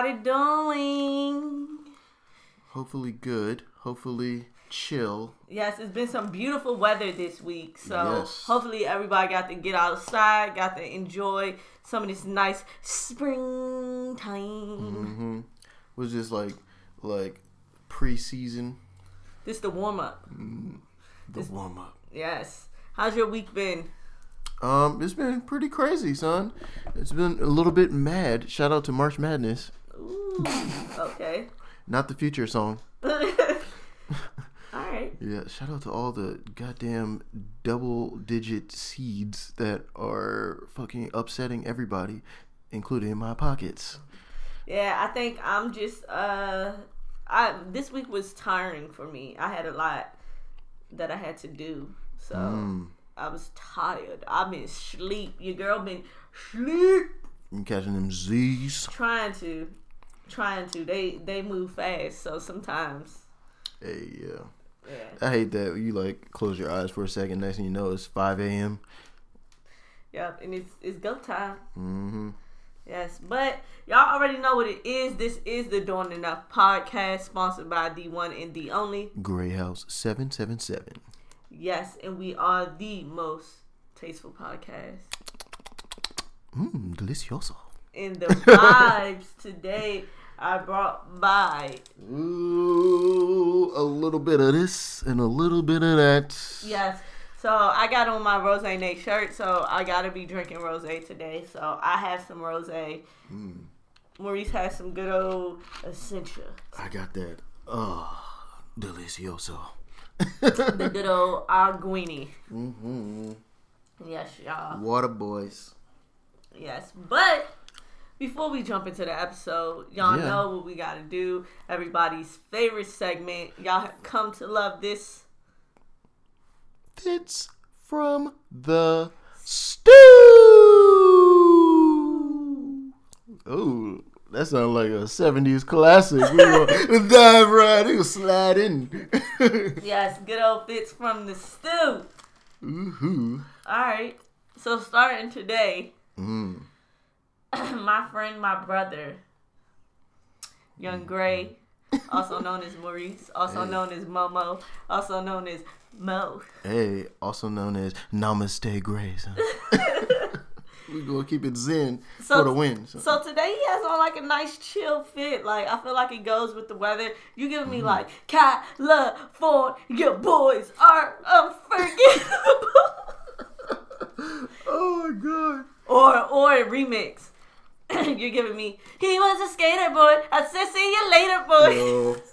everybody doing? Hopefully good. Hopefully chill. Yes, it's been some beautiful weather this week. So Yes. hopefully everybody got to get outside, got to enjoy some of this nice springtime. hmm Was this like like preseason? This the warm up. The warm up. Yes. How's your week been? Um, it's been pretty crazy, son. It's been a little bit mad. Shout out to March Madness. Ooh, okay. Not the future song. All right. Yeah, shout out to all the goddamn double digit seeds that are fucking upsetting everybody, including my pockets. Yeah, I think I'm just uh I this week was tiring for me. I had a lot that I had to do. So Mm. I was tired. I've been sleep. Your girl been sleep You catching them Z's? trying to trying to. They they move fast, so sometimes Hey, yeah. yeah. I hate that you like close your eyes for a second. Next thing you know, it's 5 a.m. Yep, and it's it's go time. Mm-hmm. Yes, but y'all already know what it is. This is the Doing Enough podcast, sponsored by the one and the only. Greyhaus 777. Yes, and we are the most tasteful podcast. Mmm, delicioso. And the vibes today are brought by Ooh, a little bit of this and a little bit of that. yes. So I got on my Rose Nate shirt, so I gotta be drinking rose today. So I have some rose. Mm, Maurice has some good old Essentia, I got that. Oh, delicioso. the good old Arguini. mm-hmm. Yes, y'all. Water boys. Yes, but before we jump into the episode, y'all Yeah. know what we gotta do. Everybody's favorite segment. Y'all have come to love this. It's from the stew. Oh, that sounds like a 70s classic. We gonna dive right in, slide in. Yes, good old fits from the stew. Ooh-hoo. All right. So starting today, Mm. my friend, my brother, Yung mm-hmm. Grey, also known as Maurice, also Hey. known as Momo, also known as Mo. Hey, also known as Namaste Grace. we gonna keep it zen So- for the win. So. So today he has on like a nice chill fit. Like I feel like it goes with the weather. You give me mm-hmm. like California boys are unforgettable. oh my god. or or a remix. You're giving me he was a skater boy. I said see you later boy. Yo.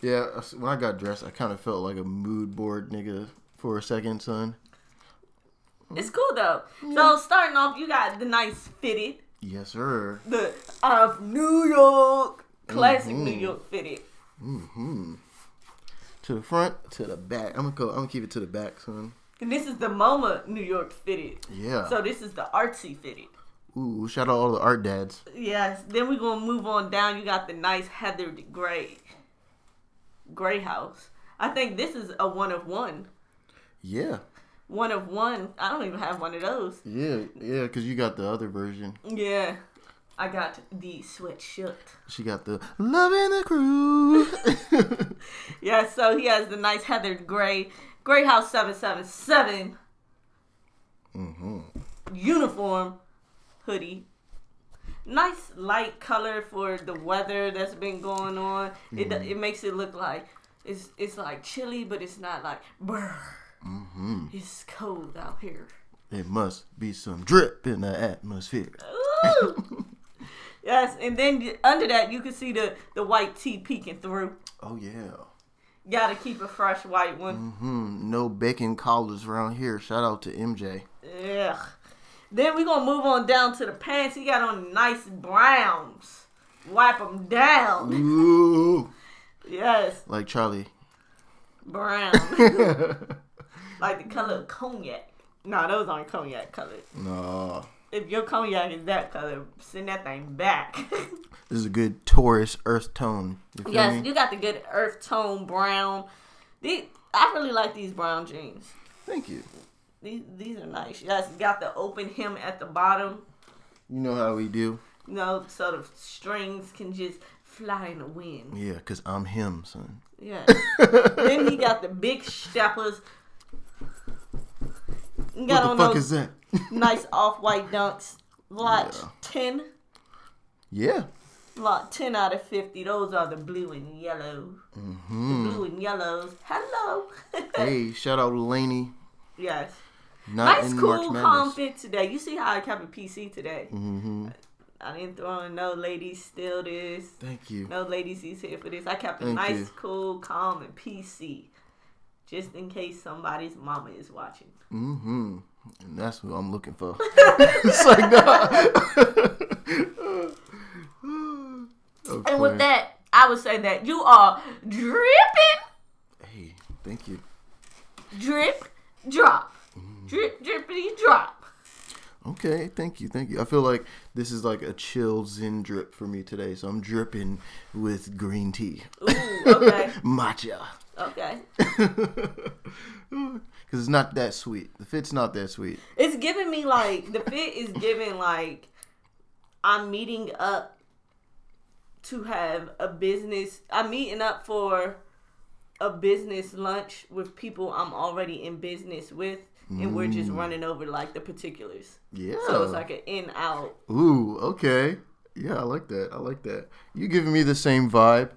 Yeah, when I got dressed, I kind of felt like a mood board nigga for a second, son. It's cool though. So starting off, you got the nice fitted, Yes, sir. the of New York classic Mhm. New York fitted. hmm To the front, to the back. I'm gonna go. I'm gonna keep it to the back, son. And this is the MoMA New York fitted. Yeah. So this is the artsy fitted. Ooh, shout out all the art dads. Yes. Then we're gonna move on down. You got the nice heathered gray, Greyhaus. I think this is a one of one. Yeah, One of one. I don't even have one of those. yeah, yeah. Cause you got the other version. Yeah. I got the sweatshirt. She got the love in the crew. Yeah, so he has the nice heathered gray, Greyhaus seven seven seven hmm uniform hoodie. Nice light color for the weather that's been going on. It Mm-hmm. it makes it look like it's it's like chilly, but it's not like brr. hmm It's cold out here. It must be some drip in the atmosphere. Yes, and then under that you can see the the white tee peeking through. Oh yeah. Gotta keep a fresh white one. hmm No bacon collars around here. Shout out to MJ. Ugh. Then we're gonna move on down to the pants. He got on nice browns. Wipe them down. Ooh. Yes, Like Charlie. brown. like the color of cognac. No, those aren't cognac colors. no. If your cognac is that color, send that thing back. This is a good Taurus earth tone. You yes, me? you got the good earth tone brown. These, I really like these brown jeans. Thank you. These these are nice. Yes, got the open hem at the bottom. You know how we do. You know, so the strings can just fly in the wind. Yeah, cause I'm him, son. Yeah. then he got the big steppers. Got what the on fuck is that? nice off-white dunks. Lot Yeah. ten. yeah. Lot ten out of fifty. Those are the blue and yellow. hmm The blue and yellows. Hello. Hey, shout out to Laney. yes. Not nice, cool, calm fit today. You see how I kept it PC today. hmm I didn't throw in no ladies steal this. Thank you. No ladies is here for this. I kept it Thank nice, you. cool, calm, and PC. Just in case somebody's mama is watching. Mm-hmm. And that's what I'm looking for. it's like, nah. And with that, I would say that you are dripping, Hey, thank you. drip, drop. Drip, drippity, drop. Okay, thank you, thank you. I feel like this is like a chill zen drip for me today, so I'm dripping with green tea, Ooh, okay. matcha, Okay. because it's not that sweet. The fit's not that sweet. It's giving me like, the fit is giving like, I'm meeting up to have a business. I'm meeting up for a business lunch with people I'm already in business with. And we're just mm. running over like the particulars. Yeah. So it's like an in out. Ooh, okay. Yeah, I like that. I like that. You giving me the same vibe.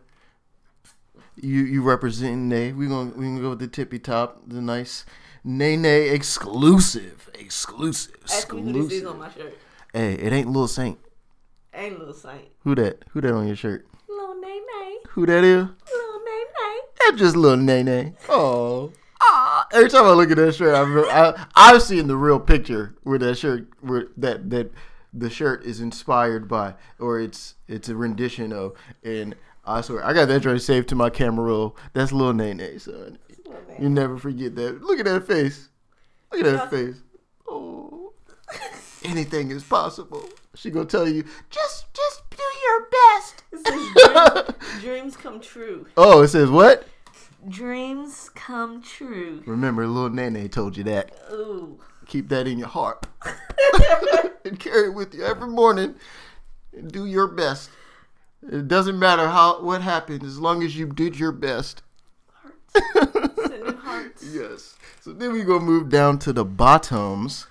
You you representing Nay. We gonna we gonna go with the tippy top, the nice Nay Nay exclusive, exclusive, Ask me who this is exclusive. on my shirt. Hey, it ain't Lil Saint. Ain't Lil Saint. Who that? Who that on your shirt? Lil Nay Nay. Who that is? Lil Nay Nay. That's just little Nay Nay. Oh. Every time I look at that shirt, I've, I, I've seen the real picture where that shirt, where that that the shirt is inspired by, or it's it's a rendition of, and I swear I got that shirt saved to my camera roll. That's little Nay Nay, son. Lil. You never forget that. Look at that face. Look at that face. Oh, anything is possible. She gonna tell you, just just do your best. It says dreams, dreams come true. Oh, it says what? Dreams come true. Remember, little Nene told you that. Ooh. Keep that in your heart and carry it with you every morning and do your best. It doesn't matter how what happens as long as you did your best. Hearts. Yes. So then we gonna move down to the bottoms,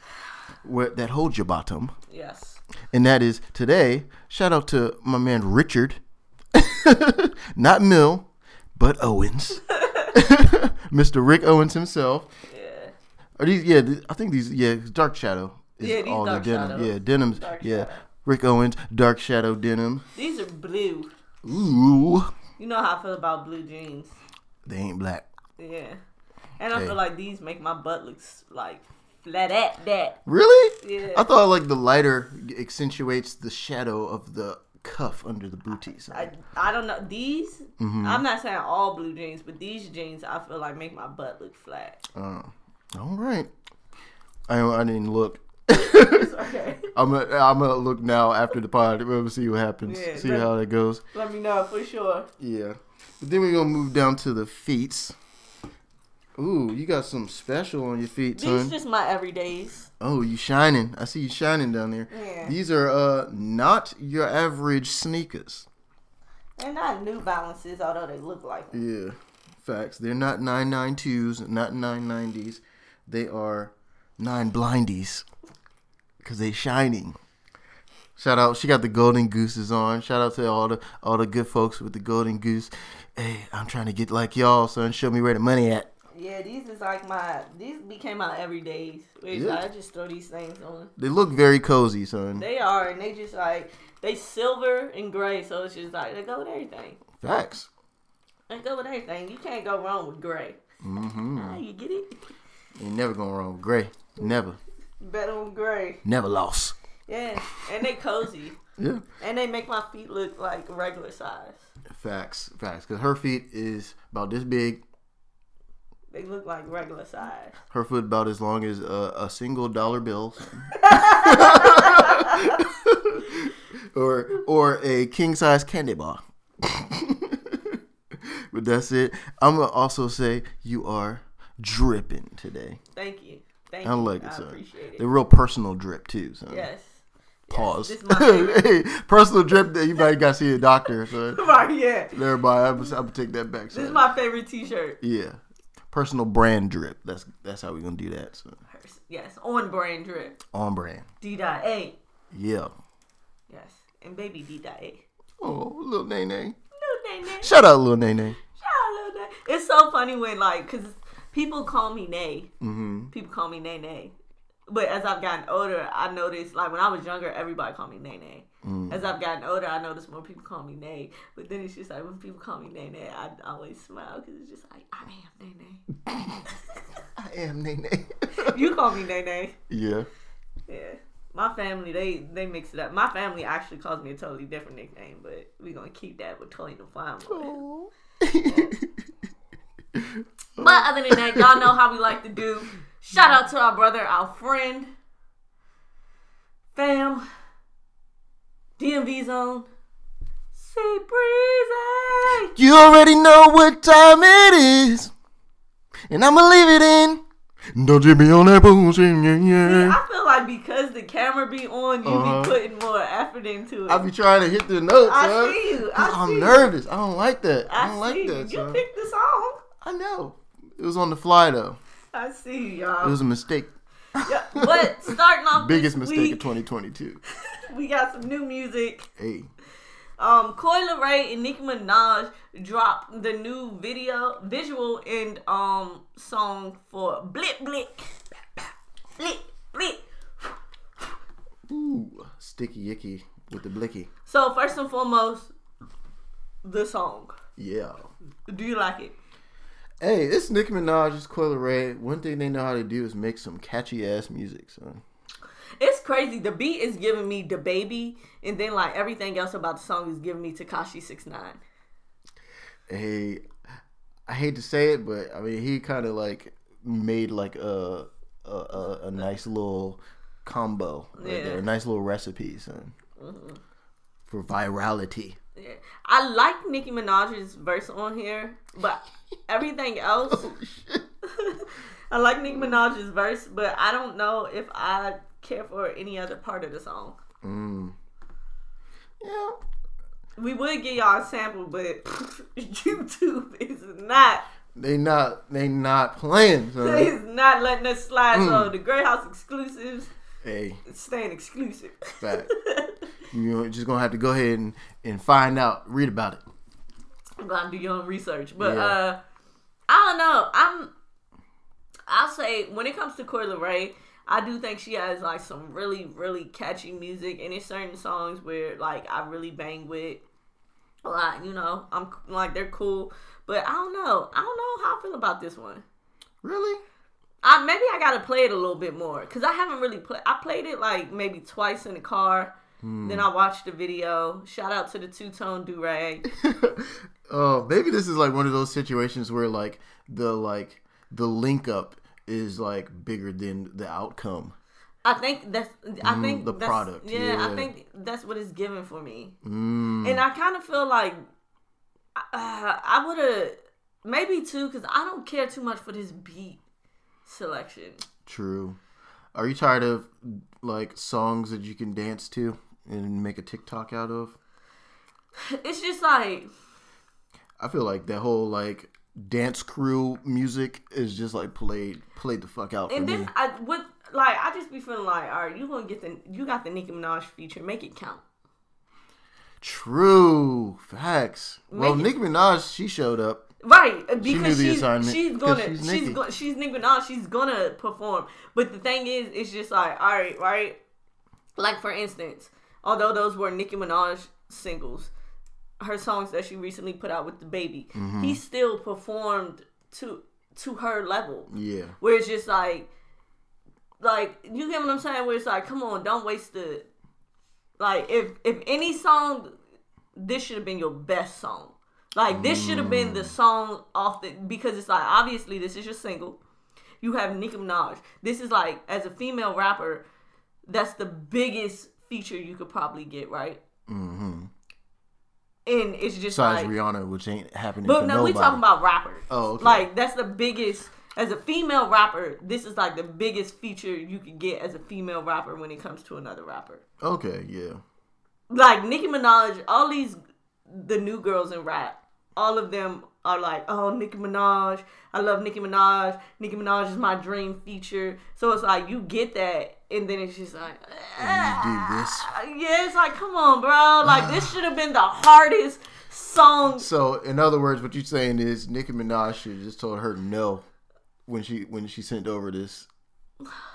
where that hold your bottom, Yes. and that is today. Shout out to my man Richard, not Mill, but Owens, Mr. Rick Owens himself. Yeah. Are these? Yeah, th- I think these. Yeah, Dark Shadow is Yeah, these all Dark the denim. Shadow. Yeah, denims. Dark yeah, Shadow. Rick Owens, Dark Shadow denim. These are blue. Ooh, You know how I feel about blue jeans. they ain't black. Yeah. And I Hey. feel like these make my butt looks like flat at that. Really? Yeah. I thought like the lighter accentuates the shadow of the cuff under the booties. I, I don't know. These, Mm-hmm. I'm not saying all blue jeans, but these jeans I feel like make my butt look flat. Oh, all right. I I didn't look. It's okay. I'm gonna I'm gonna look now after the pod. We'll see what happens. Yeah, see that- how that goes. Let me know for sure. Yeah. But then we're gonna move down to the feet. Ooh, you got some special on your feet, too. These son. just my everydays. Oh, you shining. I see you shining down there. Yeah. These are uh not your average sneakers. They're not New Balances, although they look like them. Yeah. Facts. They're not 992s, not 990s. They are nine blindies. Cause they shining. Shout out, she got the golden gooses on. Shout out to all the all the good folks with the golden goose. Hey, I'm trying to get like y'all, son. Show me where the money at. Yeah, these is like my these became my everydays. Yeah. I just throw these things on. They look very cozy, son. They are, and they just like they silver and gray, so it's just like they go with everything. Facts. They go with everything. You can't go wrong with gray. Mm-hmm. Ah, you get it? Ain't never going wrong with gray. Never. Bet on gray. Never lost. Yeah, and they cozy, Yeah. and they make my feet look like regular size. Facts. Facts. Cause her feet is about this big. They look like regular size. Her foot about as long as a, a single dollar bill. or or a king size candy bar. but that's it. I'm gonna also say you are dripping today. Thank you. Thank I you. like it, I son. appreciate it. The real personal drip too. So Yes. Pause. this my favorite. hey, personal drip. That you might got to see a doctor. So right, yeah. everybody, I'm, I'm gonna take that back. This is my favorite T-shirt. yeah, personal brand drip. That's that's how we're gonna do that. So Yes, on brand drip. on brand. D dot A. Yeah. Yes, and baby D dot A. Oh, little Nay Nay. Little Nay Nay. Shout out, little Nay Nay. Shout out, Lil Nay. It's so funny when like, cause people call me Nay. Mm-hmm. People call me Nay Nay. But as I've gotten older, I noticed like when I was younger, everybody called me Nay Nay. Mm. As I've gotten older, I notice more people call me Nay. But then it's just like when people call me Nay Nay, I always smile because it's just like I am Nay Nay. I am Nay Nay. you call me Nay Nay. yeah. Yeah. My family, they they mix it up. My family actually calls me a totally different nickname, but we're gonna keep that with Toy the Fine. But other than that, y'all know how we like to do. Shout out to our brother, our friend, fam, DMV zone, Sea Breezy. You already know what time it is, and I'ma leave it in. Don't you be on that bullshit, yeah, yeah. I feel like because the camera be on, you Uh-huh. be putting more effort into it. I be trying to hit the notes, I son. see you. I I'm see you. nervous. I don't like that. I, I don't see like you. that, You son. picked the song. I know. It was on the fly though. I see y'all. It was a mistake. Yeah, but starting off Biggest mistake week, of 2022. we got some new music. Hey. Um, Coi Leray and Nicki Minaj dropped the new video, visual, and um song for Blip Blip, Blip Blip. Ooh, sticky icky with the blicky. So first and foremost, the song. Yeah. Do you like it? Hey, it's Nicki Minaj, it's Coi Leray. One thing they know how to do is make some catchy ass music, son. It's crazy. The beat is giving me DaBaby, and then like everything else about the song is giving me Tekashi Six Nine. Hey, I hate to say it, but I mean he kind of like made like a a, a a nice little combo, right Yeah. there, a nice little recipe, son, mm-hmm. For virality. Yeah. I like Nicki Minaj's verse on here, but everything else. Oh! I like Nicki Minaj's verse, but I don't know if I care for any other part of the song. Mm. Yeah, We would get y'all a sample, but YouTube is not they not they not playing, son. is not letting us slide. Mm. So the Greyhaus exclusives hey, it's staying exclusive. fact. You're just gonna have to go ahead and, and find out, read about it. I'm gonna do your own research, but Yeah. uh, I don't know. I'm. I'll say when it comes to Coi Leray, I do think she has like some really, really catchy music, and it's certain songs where like I really bang with. A lot, you know, I'm like they're cool, but I don't know. I don't know how I feel about this one. Really? I maybe I gotta play it a little bit more because I haven't really played. I played it like maybe twice in the car. Then I watched the video. Shout out to the two tone do rag. Oh, maybe this is like one of those situations where like the like the link up is like bigger than the outcome. I think that's. I Mm, think the product, Yeah, yeah. I think that's what it's giving for me, Mm. and I kind of feel like uh, I would have maybe too because I don't care too much for this beat selection. True. Are you tired of like songs that you can dance to and make a TikTok out of? It's just like I feel like that whole like dance crew music is just like played played the fuck out for And me. then I would like I just be feeling like, all right, you gonna get the you got the Nicki Minaj feature, make it count. True facts. well, Make it- Nicki Minaj she showed up. Right, because the she's she's gonna she's she's go, she's Nicki Minaj. She's gonna perform. But the thing is, it's just like all right, right. Like for instance, although those were Nicki Minaj singles, her songs that she recently put out with DaBaby, Mm-hmm. he still performed to to her level. Yeah. Where it's just like, like you get what I'm saying? Where it's like, come on, don't waste the. Like if if any song, this should have been your best song. Like this should have been the song off the because it's like obviously this is your single. You have Nicki Minaj. This is like as a female rapper, that's the biggest feature you could probably get, right? Mm-hmm. And it's just Besides like Rihanna, which ain't happening but no, nobody. we talking about rappers. Oh, okay. Like that's the biggest as a female rapper, this is like the biggest feature you could get as a female rapper when it comes to another rapper. Okay, yeah. Like Nicki Minaj, all these the new girls in rap, all of them are like, oh Nicki Minaj, I love Nicki Minaj. Nicki Minaj is my dream feature. So it's like you get that, and then it's just like, And you do this. ah, yeah, it's like, come on, bro. Like this should have been the hardest song. So, in other words, what you're saying is Nicki Minaj should have just told her no when she when she sent over this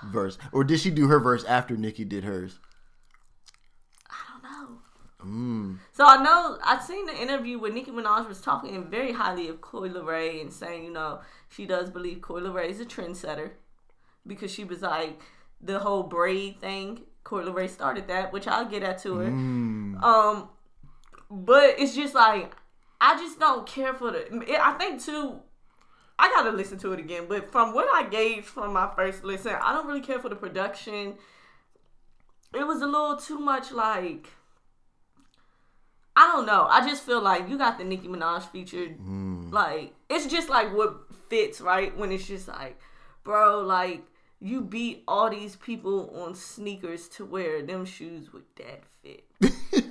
verse, or did she do her verse after Nicki did hers? I don't know. Mm. So I know I've seen the interview where Nicki Minaj was talking very highly of Coi Leray and saying, you know, she does believe Coi Leray is a trendsetter because she was like the whole braid thing. Coi Leray started that, which I'll get at to it. Mm. Um, but it's just like I just don't care for the. I think too. I gotta listen to it again, but from what I gauged from my first listen, I don't really care for the production. It was a little too much like. I don't know. I just feel like you got the Nicki Minaj featured. Mm. Like it's just like what fits right when it's just like, bro, like you beat all these people on sneakers to wear them shoes with that fit.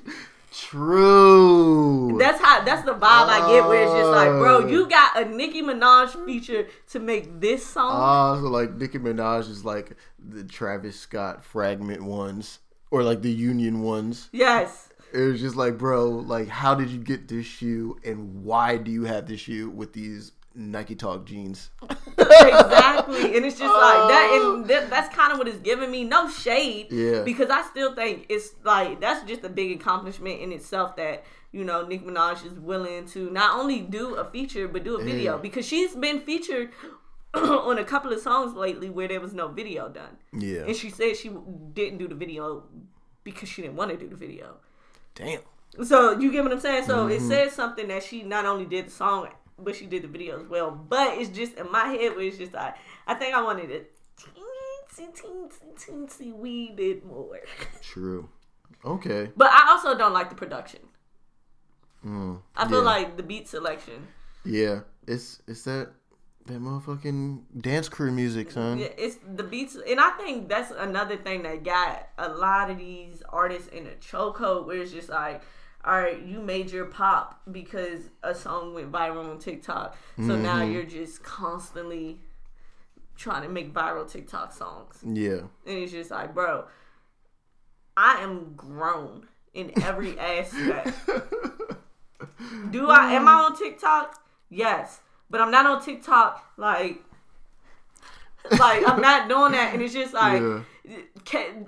True. That's how. That's the vibe I get. Where it's just like, bro, Oh. you got a Nicki Minaj feature to make this song. Ah, so like Nicki Minaj is like the Travis Scott fragment ones, or like the Union ones. yes, It was just like, bro, like, how did you get this shoe, and why do you have this shoe with these Nike Talk jeans? exactly. And it's just like that. And that, that's kind of what it's giving me. No shade. Yeah. Because I still think it's like that's just a big accomplishment in itself that you know Nicki Minaj is willing to not only do a feature but do a video Yeah. because she's been featured on a couple of songs lately where there was no video done. Yeah. And she said she didn't do the video because she didn't want to do the video. Damn. So you get what I'm saying? So Mm-hmm. it says something that she not only did the song, but she did the video as well. But it's just in my head where it's just like I think I wanted a teensy teensy teensy wee bit more. True. Okay. But I also don't like the production. Mm, I feel yeah. like the beat selection. Yeah. It's it's that that motherfucking dance crew music, son. Yeah, it's the beats, and I think that's another thing that got a lot of these artists in a chokehold, where it's just like, all right, you made your pop because a song went viral on TikTok, so now Mm-hmm. you're just constantly trying to make viral TikTok songs, Yeah. and it's just like, bro, I am grown in every aspect. Do I am I on TikTok? Yes. But I'm not on TikTok like like I'm not doing that and it's just like Yeah. can,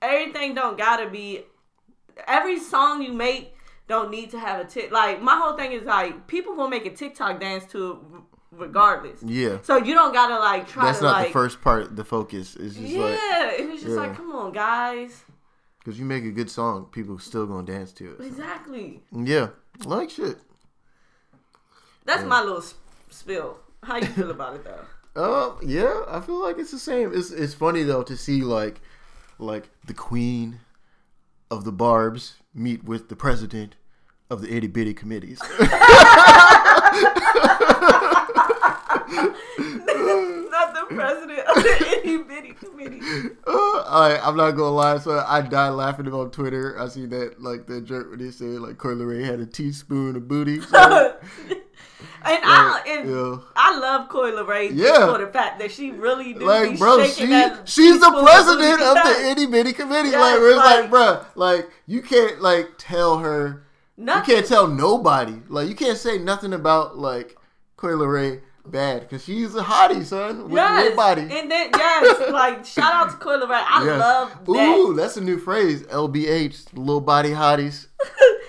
everything don't gotta be every song you make don't need to have a tick like my whole thing is like people gonna make a TikTok dance to it regardless. Yeah. So you don't gotta like try That's to not like the first part. The focus is just Yeah, like and it's just yeah. like come on guys. because you make a good song, people still gonna dance to it. Exactly. Yeah. Like shit. That's my little sp- spill. How you feel about it though? Um, yeah, I feel like it's the same. It's it's funny though to see like like the queen of the barbs meet with the president of the itty bitty committees. Not the president of the itty bitty committee. Uh, I, I'm not gonna lie, so I died laughing on Twitter. I see that like that jerk when they said like Coi Leray had a teaspoon of booty. So, and I and yeah. I love Leray just Yeah. for the fact that she really do be Like, bro, she that she's the president of the itty bitty committee. Yes, like, where it's like, like- bro, like you can't like tell her. Nothing. You can't tell nobody. Like you can't say nothing about like Coi Leray bad because she's a hottie, son, with Yes, little body. and then yes, like shout out to Coi Leray. I Yes. love that. Ooh, that's a new phrase. LBH, little body hotties.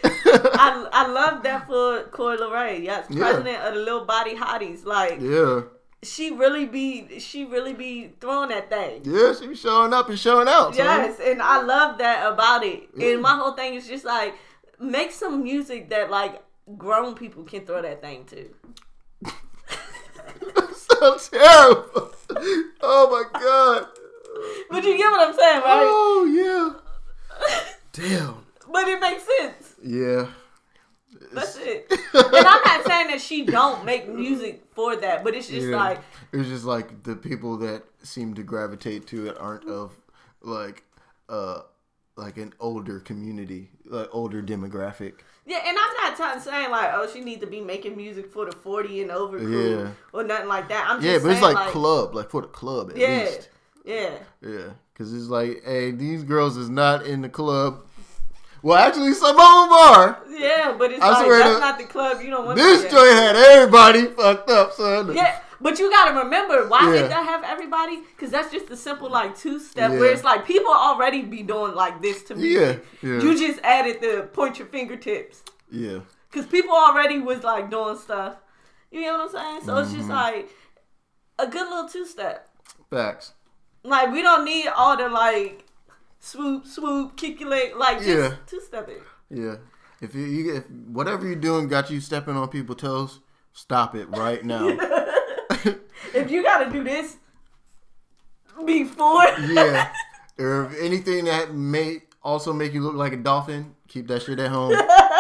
I, I love that for Coi Leray. Yes, Yeah. president of the little body hotties. Like yeah, she really be she really be throwing that thing. yeah, she be showing up and showing out. Yes, and I love that about it. And my whole thing is just like make some music that like grown people can throw that thing to. so terrible. Oh my god. But you get what I'm saying, right? Oh yeah. Damn. but it makes sense. Yeah. That's it. and I'm not saying that she don't make music for that, but it's just Yeah. like it's just like the people that seem to gravitate to it aren't of like uh like an older community, like older demographic. yeah. And I'm not trying saying like oh she needs to be making music for the 40 and over crew Yeah. or nothing like that. I'm just Yeah, but it's saying, like, club, like for the club at Yeah, least. yeah. Yeah, because it's like, hey, these girls is not in the club. Well, actually, some of them are. Yeah, but it's I like swear that's to- not the club you don't want This joint had everybody fucked up, son. Yeah, but you gotta remember why Yeah. did that have everybody? Because that's just a simple like two step Yeah. where it's like people already be doing like this to me. Yeah, yeah. You just added the point your fingertips Yeah, because people already was like doing stuff. You know what I'm saying? So it's Mm-hmm. just like a good little two step. facts. Like we don't need all the like swoop swoop kick your leg like just Yeah. two step it. Yeah, if you, you if whatever you're doing got you stepping on people's toes, stop it right now. If you gotta do this before, yeah, or if anything that may also make you look like a dolphin, keep that shit at home.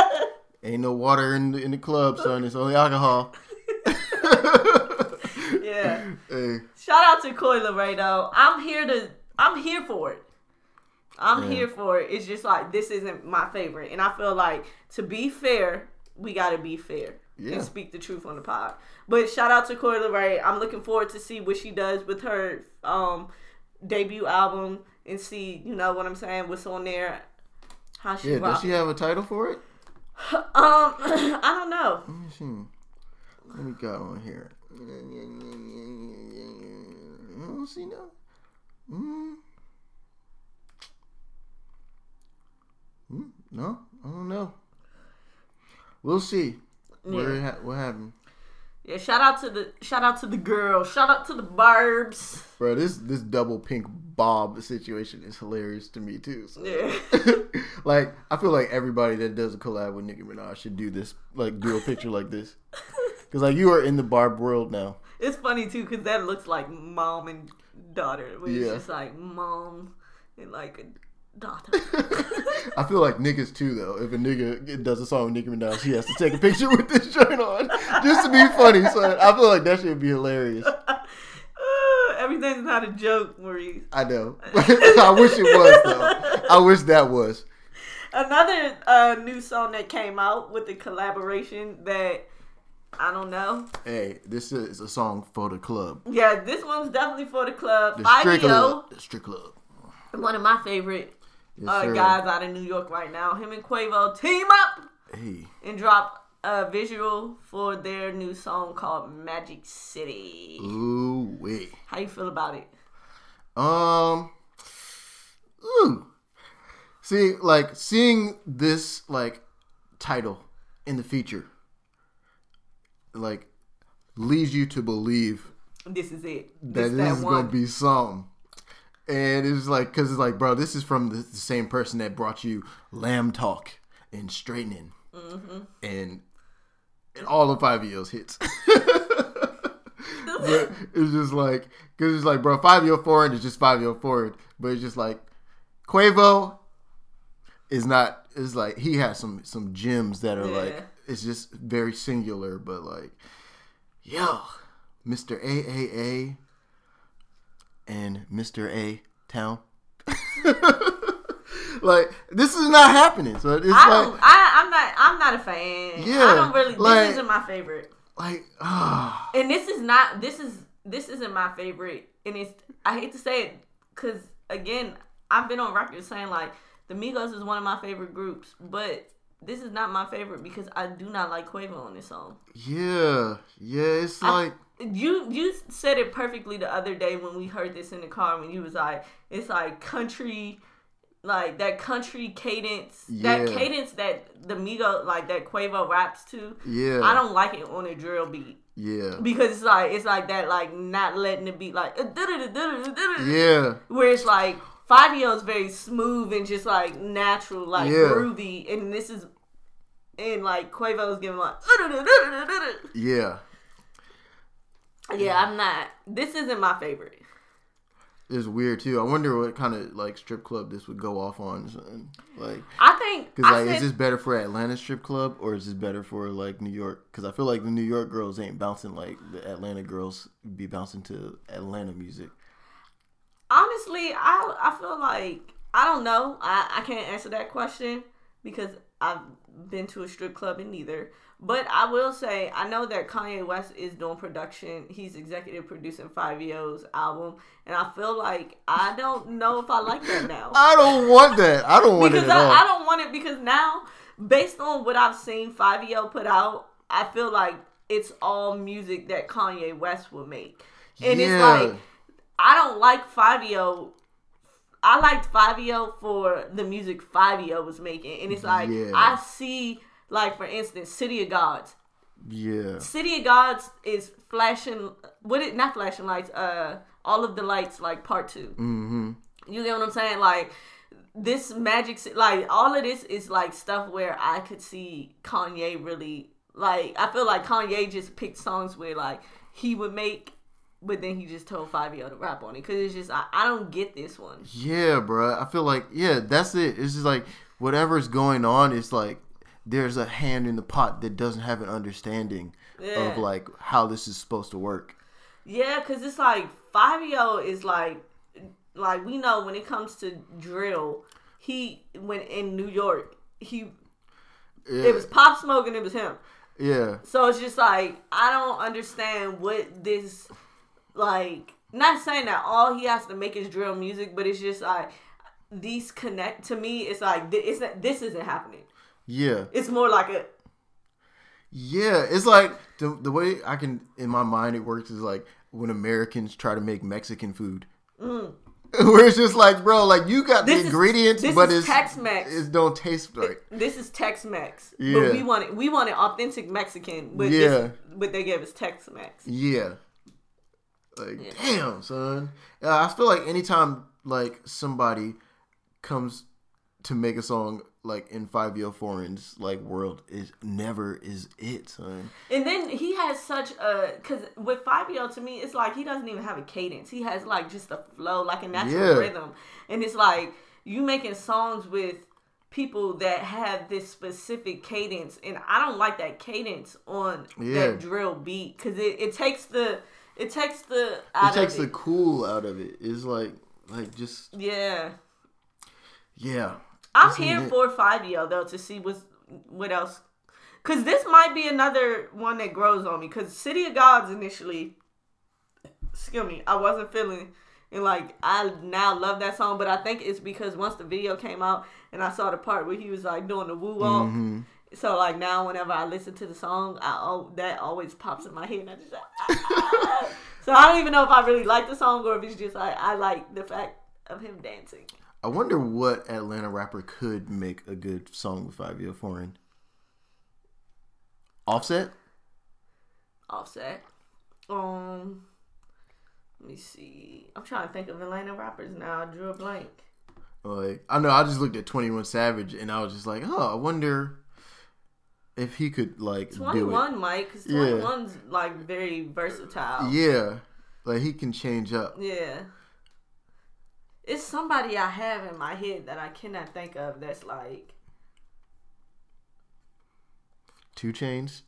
Ain't no water in the, in the club, son. It's only alcohol. yeah. Hey, Shout out to Coi Leray though. I'm here to I'm here for it. I'm Yeah. here for it. It's just like this isn't my favorite. And I feel like to be fair, we gotta be fair. Yeah. And speak the truth on the pod. But shout out to Coi Leray. I'm looking forward to see what she does with her um debut album and see, you know what I'm saying, what's on there. How she yeah, rock. does she have a title for it? Um I don't know. Let me see. What we got on here? I don't see no. Mm. Mm, no, I don't know. We'll see. Where it ha- what happened, Yeah, shout out to the shout out to the girl. Shout out to the barbs. bro? This this double pink bob situation is hilarious to me too. so. Yeah. like I feel like everybody that does a collab with Nicki Minaj should do this, like do a picture like this, because like you are in the barb world now. It's funny too because that looks like mom and daughter. Where Yeah. It's just like mom and like. I feel like niggas too though. If a nigga does a song with Nicki Minaj, he has to take a picture with this shirt on just to be funny. So I feel like that should be hilarious. Everything's not a joke, Maurice. I know. I wish it was though. I wish that was. Another uh, new song that came out with the collaboration that I don't know. Hey, this is a song for the club. Yeah, this one's definitely for the club. The Fivio, club. The strip club. one of my favorite Yes, uh, guys out of New York right now. Him and Quavo team up Hey. and drop a visual for their new song called Magic City. Ooh wait. How you feel about it? Um. Ooh. See, like seeing this like title in the feature, like leads you to believe This is it. that This this that is one. gonna be some. And it's like, cause it's like, bro, this is from the, the same person that brought you Lamb Talk and Straightening, Mm-hmm. and and all of Fivio's hits. but it's just like, cause it's like, bro, Fivio Foreign is just Fivio Foreign, but it's just like Quavo is not. It's like he has some some gems that are Yeah. like, it's just very singular, but like, yo, Mr. AAA and Mr. A Town. like this is not happening. So it's I like don't. I, I'm not. I'm not a fan. Yeah, I don't really. like- this isn't my favorite. like ah And this is not. This is. This isn't my favorite. And it's. I hate to say it, because again, I've been on record saying like the Migos is one of my favorite groups, but this is not my favorite because I do not like Quavo on this song. yeah yeah. It's I- like You you said it perfectly the other day when we heard this in the car when you was like it's like country like that country cadence that cadence that the Migo like that Quavo raps to yeah I don't like it on a drill beat yeah because it's like it's like that like not letting the beat like yeah where it's like is very smooth and just like natural like Yeah. groovy and this is and like Quavo's giving like yeah. Yeah I'm not this isn't my favorite It's weird too. I wonder what kind of like strip club this would go off on. Like, I think because like, said, is this better for Atlanta strip club or is this better for like New York? Because I feel like the New York girls ain't bouncing like the Atlanta girls be bouncing to Atlanta music. honestly, I I feel like I don't know. I I can't answer that question because I've been to a strip club in neither. But I will say I know that Kanye West is doing production. He's executive producing Fivio's album, and I feel like I don't know if I like that now. I don't want that. I don't want because it at all. I, I don't want it because now, based on what I've seen Fivio put out, I feel like it's all music that Kanye West would make, and it's like I don't like Fivio I liked Five for the music Five was making, and it's like Yeah. I see, like for instance, City of Gods. yeah. City of Gods is flashing. What it not flashing lights? Uh, all of the lights like part two. Mm-hmm. You get what I'm saying? Like this magic, like all of this is like stuff where I could see Kanye really like. I feel like Kanye just picked songs where like he would make, but then he just told Five to rap on it because it's just I, I don't get this one. Yeah, bruh. I feel like yeah, that's it. It's just like whatever's going on. It's like there's a hand in the pot that doesn't have an understanding Yeah. of like how this is supposed to work. Yeah, because it's like Fivio is like like we know when it comes to drill, he when in New York he Yeah, it was Pop Smoke and it was him. yeah, So it's just like I don't understand what this like. Not saying that all he has to make is drill music, but it's just like these connect to me. It's like it's this isn't happening. Yeah, It's more like a yeah. It's like the the way I can in my mind it works is like when Americans try to make Mexican food. Where it's just like, bro, like you got Mm. This the is- ingredients, this but is it's Tex-Mex. It don't taste right. this is Tex Mex, Yeah. but we want it. We want it authentic Mexican, but Yeah. this, but they gave us Tex Mex. Yeah. Like, damn, son. Uh, I feel like anytime like somebody comes to make a song like in Fivio Foreign's like world is never is it, son. And then he has such a because with Five to me, it's like he doesn't even have a cadence. He has like just a flow, like a natural Yeah. rhythm, and it's like you making songs with people that have this specific cadence, and I don't like that cadence on Yeah. that drill beat because it, it takes the it takes the It takes the cool out of it. It's like like just yeah. yeah. I'm here it. for Five though to see what's what else. Cause this might be another one that grows on me. Cause City of Gods initially, excuse me, I wasn't feeling and like I now love that song, but I think it's because once the video came out and I saw the part where he was like doing the woo walk. Mm-hmm. So like now, whenever I listen to the song, I oh, that always pops in my head, and I just ah. so I don't even know if I really like the song or if it's just like I like the fact of him dancing. I wonder what Atlanta rapper could make a good song with Fivio Foreign. Offset? Offset. Um, let me see. I'm trying to think of Atlanta rappers now. I drew a blank. Like I know I just looked at Twenty One Savage and I was just like, oh, I wonder if he could like do 21, Mike, because Yeah. 21's like very versatile. Yeah, like he can change up. Yeah. It's somebody I have in my head that I cannot think of that's like Two Chainz.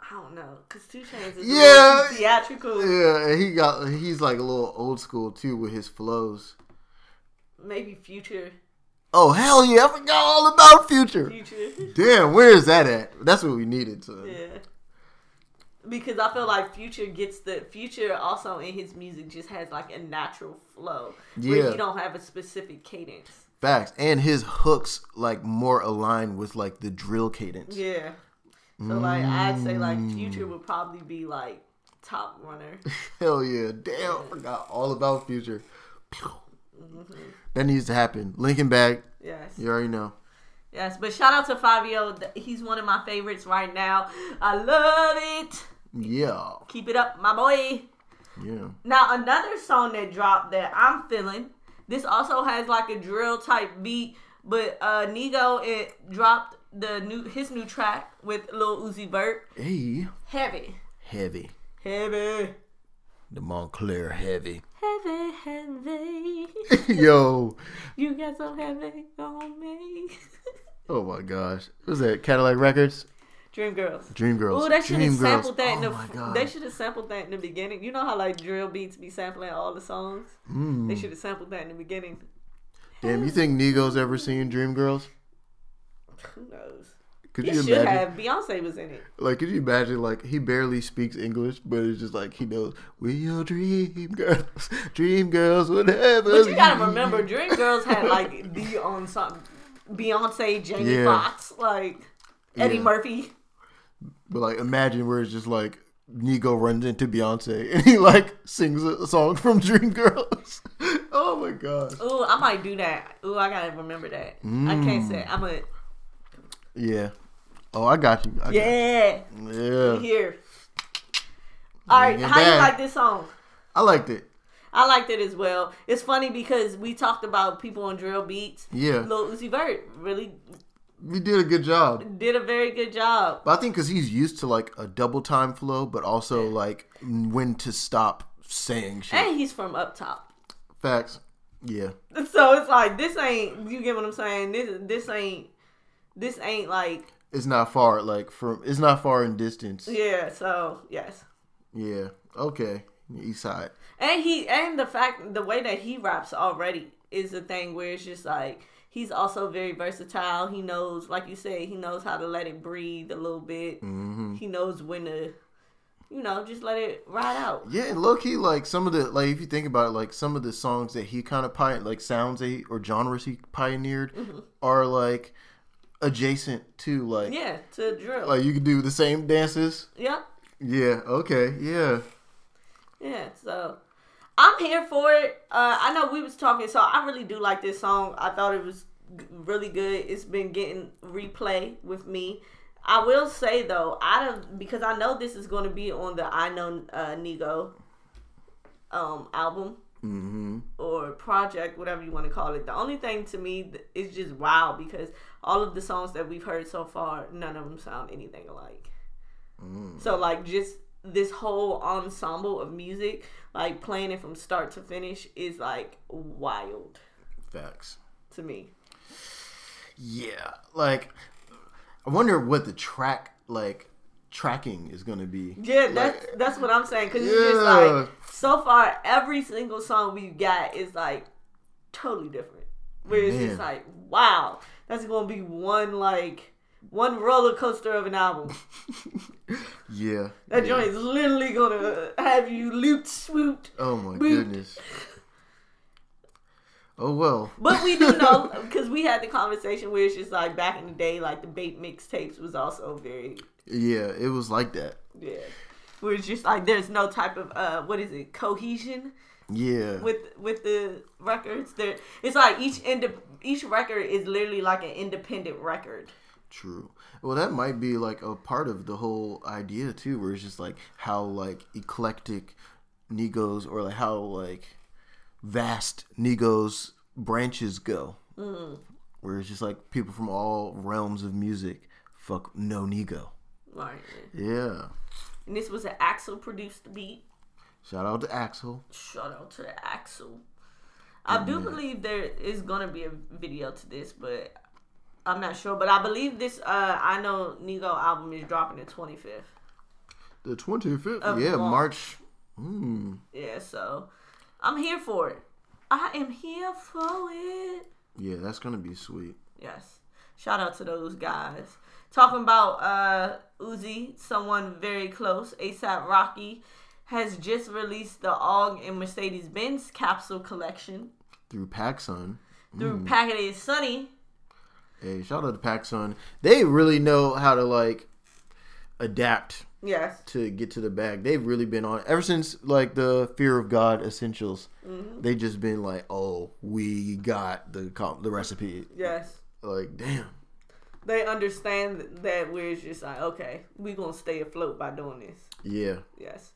I don't know, cause Two Chainz is Yeah. theatrical. Yeah, and he got he's like a little old school too with his flows. Maybe Future, Oh hell yeah! I forgot all about Future. Future. Damn, where is that at? That's what we needed. To. Yeah. Because I feel like Future gets the Future also in his music just has like a natural flow where Yeah. you don't have a specific cadence. Facts, and his hooks like more aligned with like the drill cadence. Yeah. So like I'd say like. Future would probably be like top runner. Hell yeah! Damn, I forgot all about Future. Mm-hmm. That needs to happen. Lincoln back. Yes. You already know. Yes. But shout out to Fivio. He's one of my favorites right now. I love it. Yeah, Keep it up, my boy. yeah. Now another song that dropped that I'm feeling. This also has like a drill type beat, but uh Nigo it dropped the new his new track with Lil Uzi Vert. Hey, Heavy, heavy. heavy. The Montclair Heavy. Heavy, heavy. Yo. you got so heavy on me. Oh my gosh. Was that? Cadillac Records? Dream Girls. Dream Girls. Oh, they should have sampled that in Oh the. my god. They should have sampled that in the beginning. You know how like drill beats be sampling all the songs. Mm. They should have sampled that in the beginning. Damn, you think Nigo's ever seen Dream Girls? Who knows? Could you should imagine? have. Beyonce was in it. Like, could you imagine? Like, he barely speaks English, but it's just like he knows. We your dream girls, dream girls, whatever. But you gotta remember, Dream Girls had like the on some Beyonce, Jamie Yeah. Foxx, like Eddie Yeah. Murphy. But like, imagine where it's just like Nigo runs into Beyonce and he like sings a song from Dreamgirls. Oh my gosh. Ooh, I might do that. Ooh, I gotta remember that. I can't mm. say. I'm a Yeah. Oh, I got you. I got yeah. you. Yeah. Here. All right, how you like this song? I liked it. I liked it as well. It's funny because we talked about people on drill beats. Yeah. Lil Uzi Vert really We did a good job. did a very good job. But I think because he's used to like a double time flow, but also like when to stop saying shit. And he's from up top. Facts. Yeah. So it's like this ain't you get what I'm saying? This this ain't this ain't like It's not far. Like from. It's not far in distance. yeah, so yes. Yeah. Okay. East side. And he and the fact the way that he raps already is a thing where it's just like he's also very versatile. He knows, like you said, he knows how to let it breathe a little bit. Mm-hmm. He knows when to, you know, just let it ride out. Yeah, and low key, like some of the like if you think about it, like some of the songs that he kind of pioneered, like sounds he, or genres he pioneered, are like adjacent to like Yeah, to drill. like you can do the same dances. yeah, Yeah. Okay. Yeah. yeah. So I'm here for it. Uh, I know we was talking, so I really do like this song. I thought it was really good. It's been getting replay with me. I will say though, out of because I know this is going to be on the I Know uh, Nigo um album Mm-hmm. or project, whatever you want to call it. The only thing to me is just wow because all of the songs that we've heard so far, none of them sound anything alike. So like just this whole ensemble of music, like playing it from start to finish, is like wild Facts. to me. Yeah. Like, I wonder what the track like tracking is gonna be. Yeah, that's Like, that's what I'm saying because it's just like so far every single song we've got is like totally different. Where it's just like wow, that's gonna be one like one roller coaster of an album. yeah. That yeah. joint is literally gonna have you looped, swooped. Oh my Boot. goodness. Oh well. But we do know because we had the conversation where it's just like back in the day, like the bait mixtapes was also very Yeah, it was like that. yeah. Where it's just like there's no type of uh what is it cohesion Yeah. with with the records. There, it's like each ind- each record is literally like an independent record. True. Well, that might be like a part of the whole idea too, where it's just like how like eclectic Nigo's or like how like vast Nigo's branches go. Mm. Where it's just like people from all realms of music. Fuck no Nigo. Right. Yeah. And this was an Axel produced beat. Shout out to Axel. Shout out to Axel. I do believe there is gonna be a video to this, but I'm not sure. But I believe this. Uh, I know Nigo album is dropping the 25th. The twenty fifth. Of Yeah, March. Hmm. Yeah, so I'm here for it. I am here for it. Yeah, that's gonna be sweet. Yes. Shout out to those guys. Talking about uh Uzi, someone very close, ASAP Rocky, has just released the AWGE and Mercedes Benz capsule collection Through PacSun. through Packet Sunny. Hey, shout out to PacSun. They really know how to like adapt Yes. to get to the bag. They've really been on ever since like the Fear of God Essentials. Mm-hmm. They just been like, oh, we got the com- the recipe. Yes. Like, damn. They understand that we're just like, okay, we're gonna stay afloat by doing this. Yeah, Yes.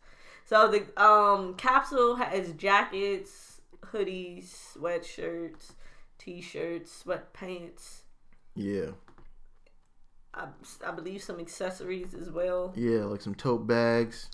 So the um capsule has jackets, hoodies, sweatshirts, t-shirts, sweatpants. Yeah, I, I believe some accessories as well. yeah. Like some tote bags.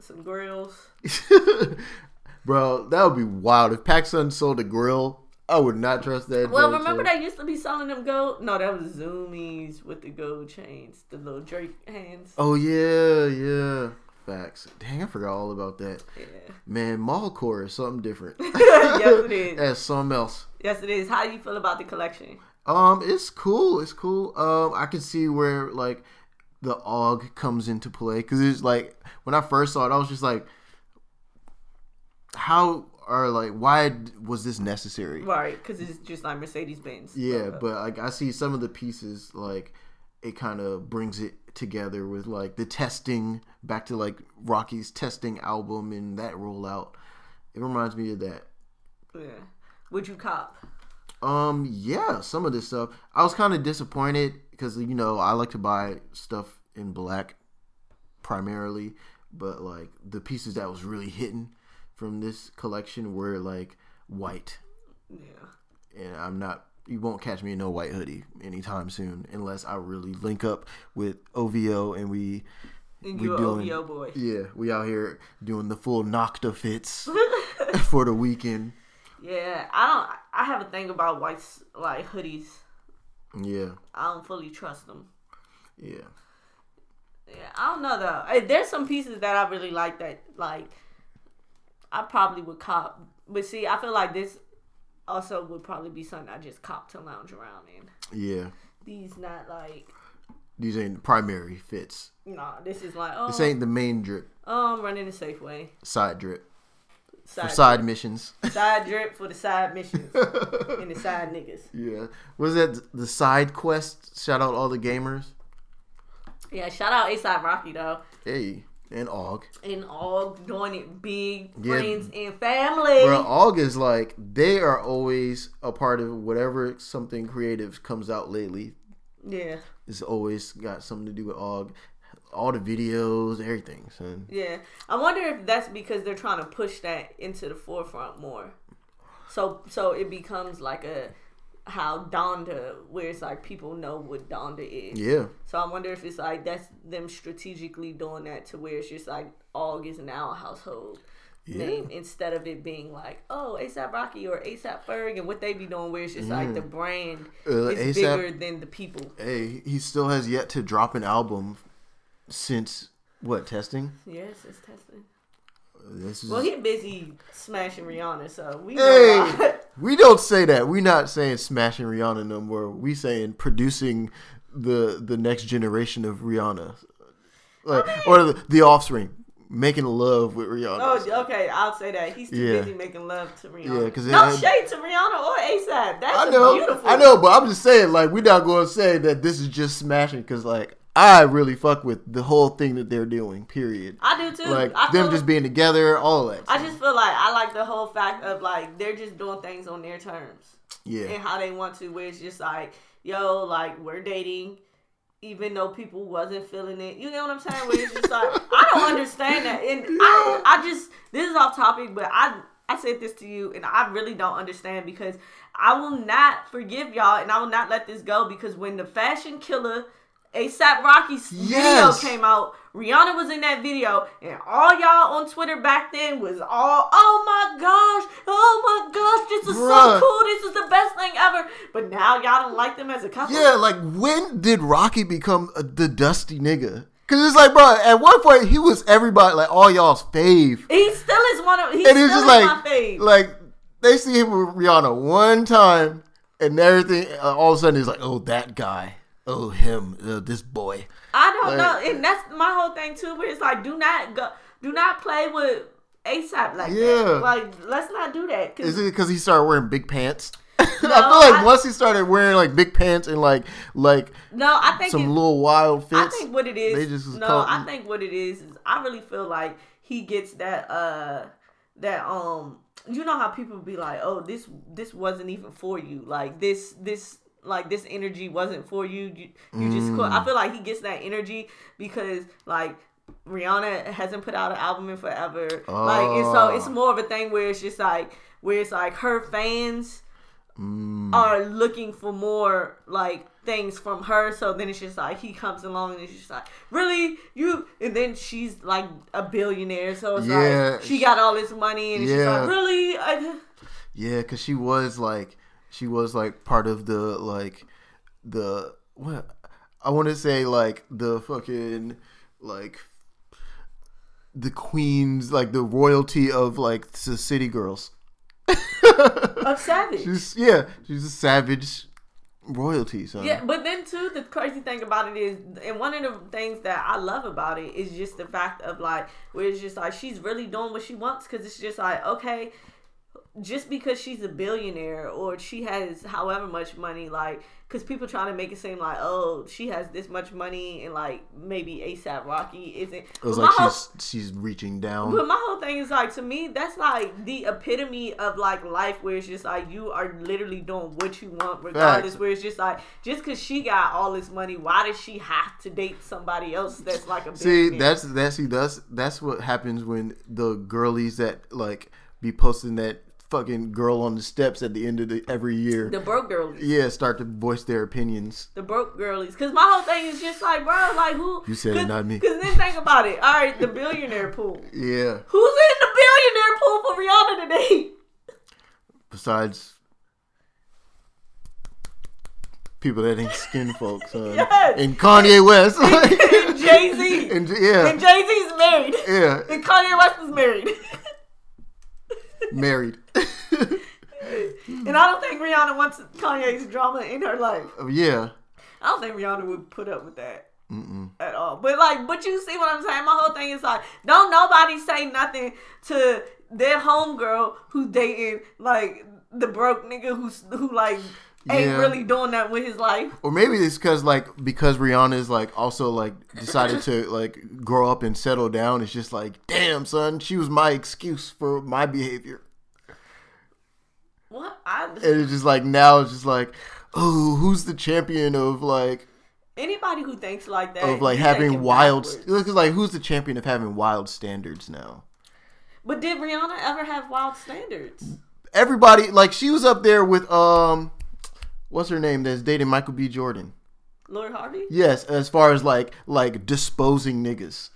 some grills. Bro, that would be wild. If PacSun sold a grill, I would not trust that. Well, remember they used to be selling them gold? No, that was Zumiez with the gold chains, the little Drake hands. Oh yeah, yeah. Facts. Dang, I forgot all about that. Yeah. Man, mallcore is something different. yes, it is. That's something else. Yes, it is. How do you feel about the collection? Um, it's cool. It's cool. Um, I can see where like the AWGE comes into play because it's like when I first saw it, I was just like, how are like why was this necessary? Right, because it's just like Mercedes Benz. Yeah, but like I see some of the pieces like it kind of brings it together with like the testing back to like Rocky's testing album and that rollout. It reminds me of that. yeah. Would you cop? Um, yeah, some of this stuff. I was kind of disappointed because you know I like to buy stuff in black primarily, but like the pieces that was really hitting from this collection were like white, Yeah. and I'm not. You won't catch me in no white hoodie anytime soon unless I really link up with OVO and we. And We you're doing- OVO boy. Yeah, we out here doing the full Nocta fits for the weekend. Yeah, I don't. I have a thing about whites like hoodies. Yeah, I don't fully trust them. yeah. Yeah, I don't know though. There's some pieces that I really like that like I probably would cop. But see, I feel like this also would probably be something I just cop to lounge around in. Yeah, These not like these ain't primary fits. nah. This is like oh, This ain't the main drip. oh I'm running a Safeway Side drip side side missions. side drip for the side missions and the side niggas. yeah, was that the side quest? Shout out all the gamers. Yeah, shout out ASAP Rocky though, Hey, and AWGE. and all doing it big, Yeah. friends and family. Bro, AWGE is like they are always a part of whatever something creative comes out lately. Yeah, It's always got something to do with AWGE. All the videos, everything, son. yeah. I wonder if that's because they're trying to push that into the forefront more. So, so it becomes like a how Donda, where it's like people know what Donda is. Yeah, So I wonder if it's like that's them strategically doing that to where it's just like AWGE is now a household Yeah. name instead of it being like oh ASAP Rocky or ASAP Ferg and what they be doing where it's just like the brand Uh, is A$AP bigger than the people. hey, he still has yet to drop an album since what testing? Yes, it's testing. This is Well, he's busy smashing Rihanna, so we. Hey, we don't say that. We're not saying smashing Rihanna no more. We saying producing the the next generation of Rihanna, like or the, the offspring, making love with Rihanna. Oh, okay. I'll say that he's too Yeah. busy making love to Rihanna. Yeah, 'cause it no had- shade to Rihanna or ASAP. That's I know, beautiful. I know, but I'm just saying, like, we're not going to say that this is just smashing because, like, I really fuck with the whole thing that they're doing. Period. I do too. Like I them just being together, all that. I just feel like I like the whole fact of like they're just doing things on their terms yeah, and how they want to. Where it's just like, yo, like we're dating, even though people wasn't feeling it. You know what I'm saying? Where it's just like I don't understand that, and I, I just this is off topic, but I I said this to you, and I really don't understand because I will not forgive y'all, and I will not let this go because when the fashion killer. ASAP Rocky's Yes. video came out. Rihanna was in that video, and all y'all on Twitter back then was all, "Oh my gosh, oh my gosh, this is Bruh. so cool. This is the best thing ever." But now y'all don't like them as a couple. yeah. Like, when did Rocky become a, the dusty nigga? Because it's like, bro, at one point he was everybody, like all y'all's fave, he still is one of. He and still it's just like, my fave. like they see him with Rihanna one time, and everything. Uh, all of a sudden, he's like, oh, that guy, oh him, uh, this boy. I don't like- know, and that's my whole thing too. Where it's like, do not go, do not play with ASAP like Yeah. that. Like, let's not do that. 'cause- Is it because he started wearing big pants? I feel like I- once he started wearing like big pants and like like no, I think some it- little wild fits. I think what it is. they just no, called- I think what it is is I really feel like he gets that uh that um you know how people be like oh this this wasn't even for you like this this like this energy wasn't for you you, you just could Mm. I feel like he gets that energy because like Rihanna hasn't put out an album in forever like and so Oh. it's more of a thing where it's just like where it's like her fans Mm, are looking for more like things from her. So then it's just like he comes along and it's just like, really, you? And then she's like a billionaire, so it's Yeah. like she got all this money, and it's just Yeah. like, really? I, Yeah, because she was like, she was like part of the like, the what I want to say like the fucking like the queens, like the royalty of like the city girls. of Savage. She's yeah, she's a savage royalty. So Yeah, but then too, the crazy thing about it is, and one of the things that I love about it is just the fact of like, where it's just like she's really doing what she wants because it's just like, okay, just because she's a billionaire or she has however much money, like, because people trying to make it seem like, oh, she has this much money and like maybe ASAP Rocky isn't. it was But like my whole- she's she's reaching down. but my whole thing is like to me, that's like the epitome of like life, where it's just like you are literally doing what you want, regardless. Where it's just like just because she got all this money, why does she have to date somebody else that's like a See, that's that's see that's that's what happens when the girlies that like be posting that fucking girl on the steps at the end of the every year. the broke girlies. yeah, start to voice their opinions. The broke girlies, because my whole thing is just like, bro, like who? You said it, not me. Because then think about it. All right, the billionaire pool. Yeah. Who's in the billionaire pool for Rihanna today? Besides people that ain't skin folks, son. Uh, yes. and Kanye West. and Jay Z. and yeah, And Jay Z's married. yeah, And Kanye West is married. married. and I don't think Rihanna wants Kanye's drama in her life. Oh, yeah. I don't think Rihanna would put up with that. At all, but like, but you see what I'm saying? My whole thing is like, don't nobody say nothing to their homegirl who dating like the broke nigga who's who like ain't Yeah. really doing that with his life. Or maybe it's because like because Rihanna is like also like decided to like grow up and settle down. It's just like, damn, son, she was my excuse for my behavior. What I And it's just like now it's just like, oh, who's the champion of like anybody who thinks like that of like having wild? Look, like who's the champion of having wild standards now? But did Rihanna ever have wild standards? Everybody like she was up there with um, what's her name that's dating Michael B. Jordan. Lori Harvey? Yes, as far as like like disposing niggas,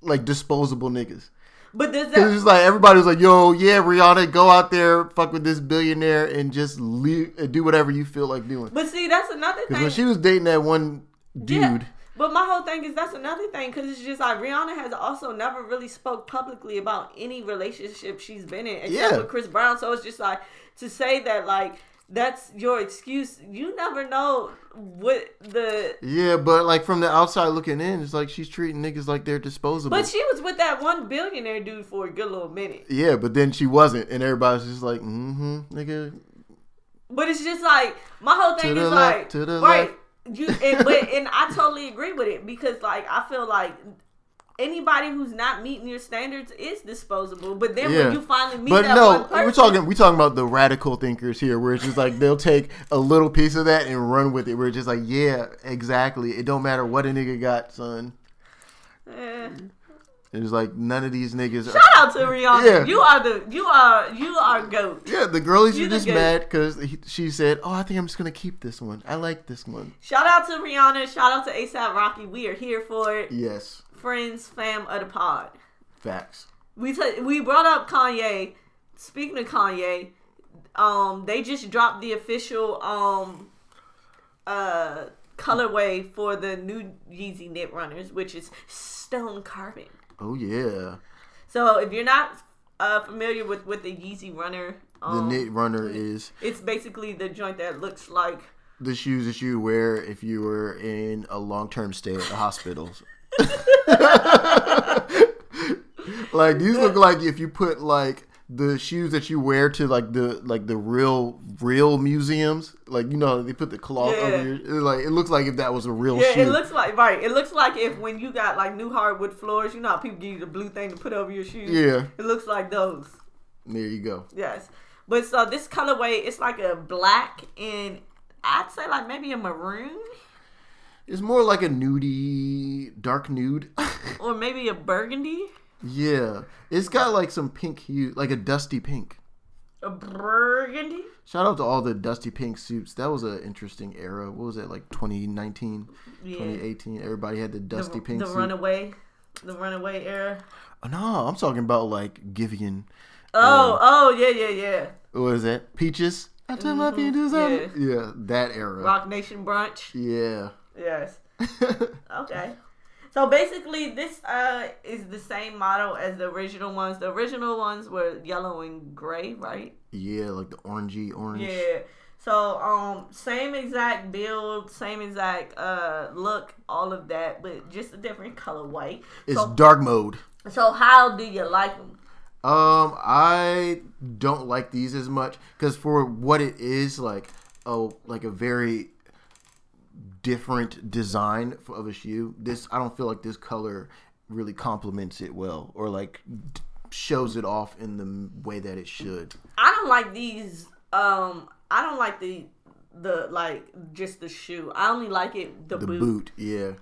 like disposable niggas. But does It's that just like everybody was like, "Yo, yeah, Rihanna, go out there, fuck with this billionaire, and just leave, and do whatever you feel like doing." but see that's another thing. when she was dating that one dude, Yeah. But my whole thing is that's another thing because it's just like Rihanna has also never really spoke publicly about any relationship she's been in except Yeah. with Chris Brown. So it's just like to say that like that's your excuse. You never know what the. yeah, but like from the outside looking in, it's like she's treating niggas like they're disposable. But she was with that one billionaire dude for a good little minute. yeah, but then she wasn't, and everybody's just like, "Mm-hmm, nigga." But it's just like my whole thing is the like to the right. left. You and but and I totally agree with it because like I feel like anybody who's not meeting your standards is disposable. But then Yeah. when you finally meet But that no, one person, we're talking we're talking about the radical thinkers here, where it's just like they'll take a little piece of that and run with it. Where it's just like, yeah, exactly. It don't matter what a nigga got, son. Eh. It's like none of these niggas. Shout Are, out to Rihanna. Yeah. You are the you are you are goat. yeah, the girlies You are just goat. mad because she said, "Oh, I think I'm just gonna keep this one. I like this one." Shout out to Rihanna. Shout out to ASAP Rocky. We are here for it. Yes, Friends, fam of the pod. facts. We t- we brought up Kanye. Speaking of Kanye, um, they just dropped the official um uh colorway for the new Yeezy Knit Runners, which is stone carbon. Oh yeah, So if you're not uh, familiar with with the Yeezy Runner, the um, knit runner is it's basically the joint that looks like the shoes that you wear if you were in a long term stay at the hospital. like these look like if you put like the shoes that you wear to like the like the real real museums, like you know they put the cloth Yeah. over your it, like it looks like if that was a real Yeah, shoe. it looks like right. It looks like if when you got like new hardwood floors, you know how people give you the blue thing to put over your shoes. yeah, It looks like those. there you go. Yes. But so this colorway, it's like a black and I'd say like maybe a maroon It's more like a nudie, dark nude. or maybe a burgundy. Yeah, it's got like some pink hue, like a dusty pink. A burgundy. Shout out to all the dusty pink suits. That was an interesting era. What was it like 2019, Yeah. 2018? Everybody had the dusty the, pink the suit. runaway, the runaway era. Oh, no, I'm talking about like Giveon. Oh, um, oh yeah, yeah, yeah. What is that? Peaches. I tell my mm-hmm. peaches. Yeah. Yeah, that era. Roc Nation brunch. Yeah. Yes. Okay. So basically, this uh is the same model as the original ones. The original ones were yellow and gray, right? yeah, like the orangey orange. Yeah. So um, same exact build, same exact uh look, all of that, but just a different color white. It's So, dark mode. so how do you like them? Um, I don't like these as much because for what it is, like oh, like a very different design of a shoe. This I don't feel like this color really complements it well, or like d- shows it off in the way that it should. I don't like these. Um, I don't like the the like just the shoe. I only like it the, The boot. boot, yeah.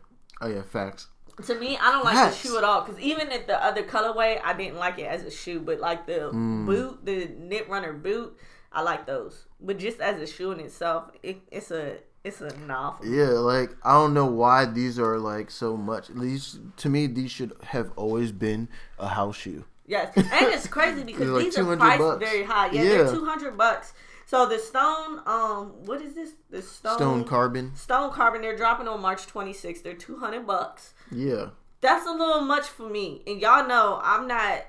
Oh yeah, facts. To me, I don't like Facts. the shoe at all. Because even at the other colorway, I didn't like it as a shoe. But like the Mm. boot, the knit runner boot, I like those. But just as a shoe in itself, it, it's a it's a novel. Yeah, like I don't know why these are like so much. These to me, these should have always been a house shoe. Yes, and it's crazy because like these are priced bucks. very high. Yeah, Yeah. they're two hundred bucks. So the stone, um, what is this? The stone Stone carbon. Stone carbon. They're dropping on March twenty sixth. They're two hundred bucks. Yeah. That's a little much for me. And y'all know I'm not.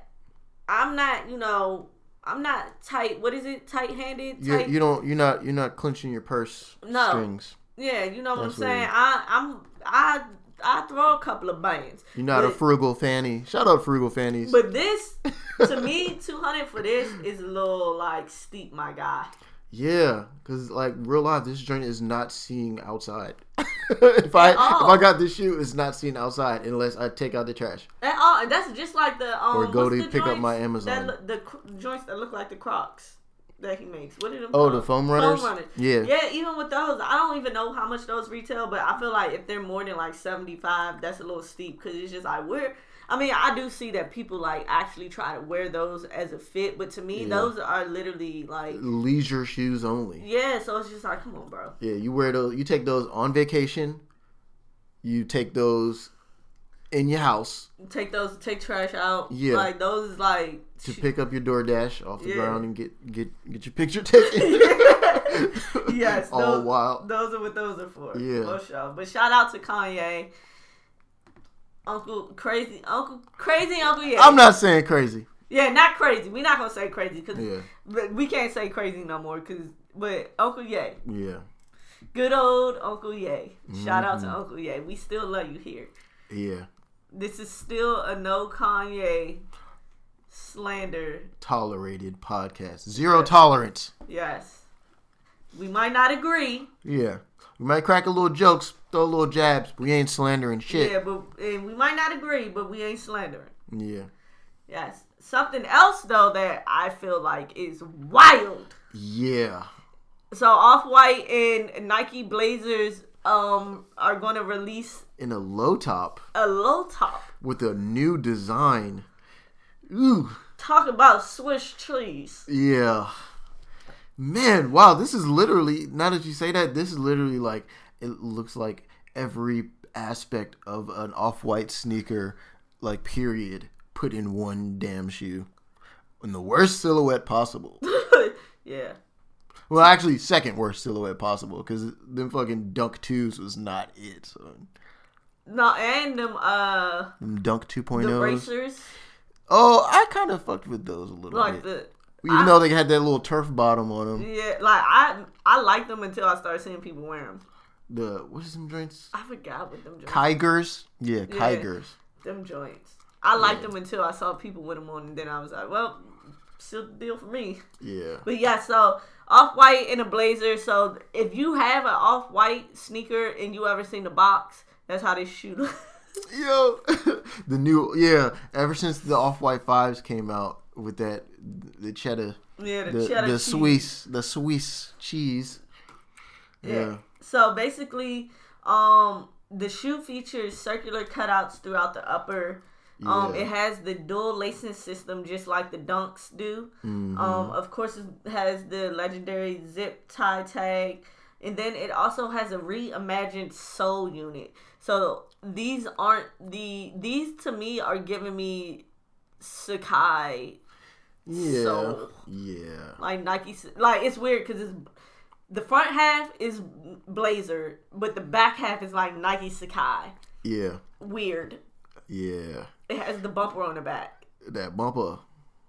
I'm not. You know. I'm not tight. What is it? Tight handed. You you don't you're not you're not clenching your purse No. strings. yeah, you know what I'm saying. I I'm I I throw a couple of bands. You're not a frugal fanny. Shout out frugal fannies. But this, to me, two hundred for this is a little like steep, my guy. Yeah, because like real life, this joint is not seeing outside. if I if I got this shoe, it's not seeing outside unless I take out the trash. And, all, and that's just like the um. Or go to pick up my That Amazon. look, the joints that look like the Crocs that he makes. What are them? Oh, called? the foam runners. foam runners. Yeah. Yeah, even with those, I don't even know how much those retail, but I feel like if they're more than like seventy five, that's a little steep because it's just like we're. I mean, I do see that people like actually try to wear those as a fit, but to me, Yeah. those are literally like, Leisure shoes only. yeah. So it's just like, come on, bro. Yeah, you wear those. You take those on vacation. You take those in your house Take those, take trash out. Yeah. like those is like. to pick up your DoorDash off the Yeah. ground and get get get your picture taken. yes, all those, wild. those are what those are for. Yeah. for sure. But shout out to Kanye, Uncle Crazy, Uncle Crazy Uncle. Yeah, I'm not saying crazy. Yeah, not crazy. We're not gonna say crazy because Yeah, we can't say crazy no more. Cause but Uncle Ye, yeah, good old Uncle Ye. Shout out Mm-hmm. to Uncle Ye. We still love you here. yeah. This is still a no Kanye slander. Tolerated podcast. Zero tolerance. Yes, we might not agree. Yeah, we might crack a little jokes, throw little jabs. We ain't slandering shit. Yeah, but and we might not agree, but we ain't slandering. Yeah, Yes. Something else though that I feel like is wild. yeah. So Off White and Nike Blazers um are going to release In a low top a low top. with a new design. Ooh, Talk about Swiss trees. yeah. Man, wow, this is literally. Now that you say that, this is literally like it looks like every aspect of an off-white sneaker, like period, put in one damn shoe, in the worst silhouette possible. yeah. Well, actually, second worst silhouette possible because them fucking Dunk twos was not it. So No, and them uh them Dunk the 2.0s. racers Oh, I kind of fucked with those a little like bit, the even I- though they had that little turf bottom on them. yeah like I I liked them until I started seeing people wear them. The what is them joints? I forgot what them joints. Tigers. Yeah, Yeah. Tigers. them joints. I liked Yeah. them until I saw people with them on, and then I was like, well, still the deal for me. Yeah. But yeah, so off white and a blazer. So if you have an off white sneaker and you ever seen the box, that's how they shoot. Yo, the new yeah. Ever since the off white fives came out with that, the cheddar, yeah, the, the cheddar the cheese. Swiss, the Swiss cheese. Yeah. Yeah. So basically, um, the shoe features circular cutouts throughout the upper Um, Yeah. it has the dual lacing system, just like the Dunks do. Mhm. Um, of course, it has the legendary zip tie tag, and then it also has a reimagined soul unit. So these aren't the these to me are giving me Sacai yeah, so- yeah, like Nike. Like it's weird because it's the front half is Blazer, but the back half is like Nike Sacai. yeah, Weird. yeah. It has the bumper on the back. That bumper.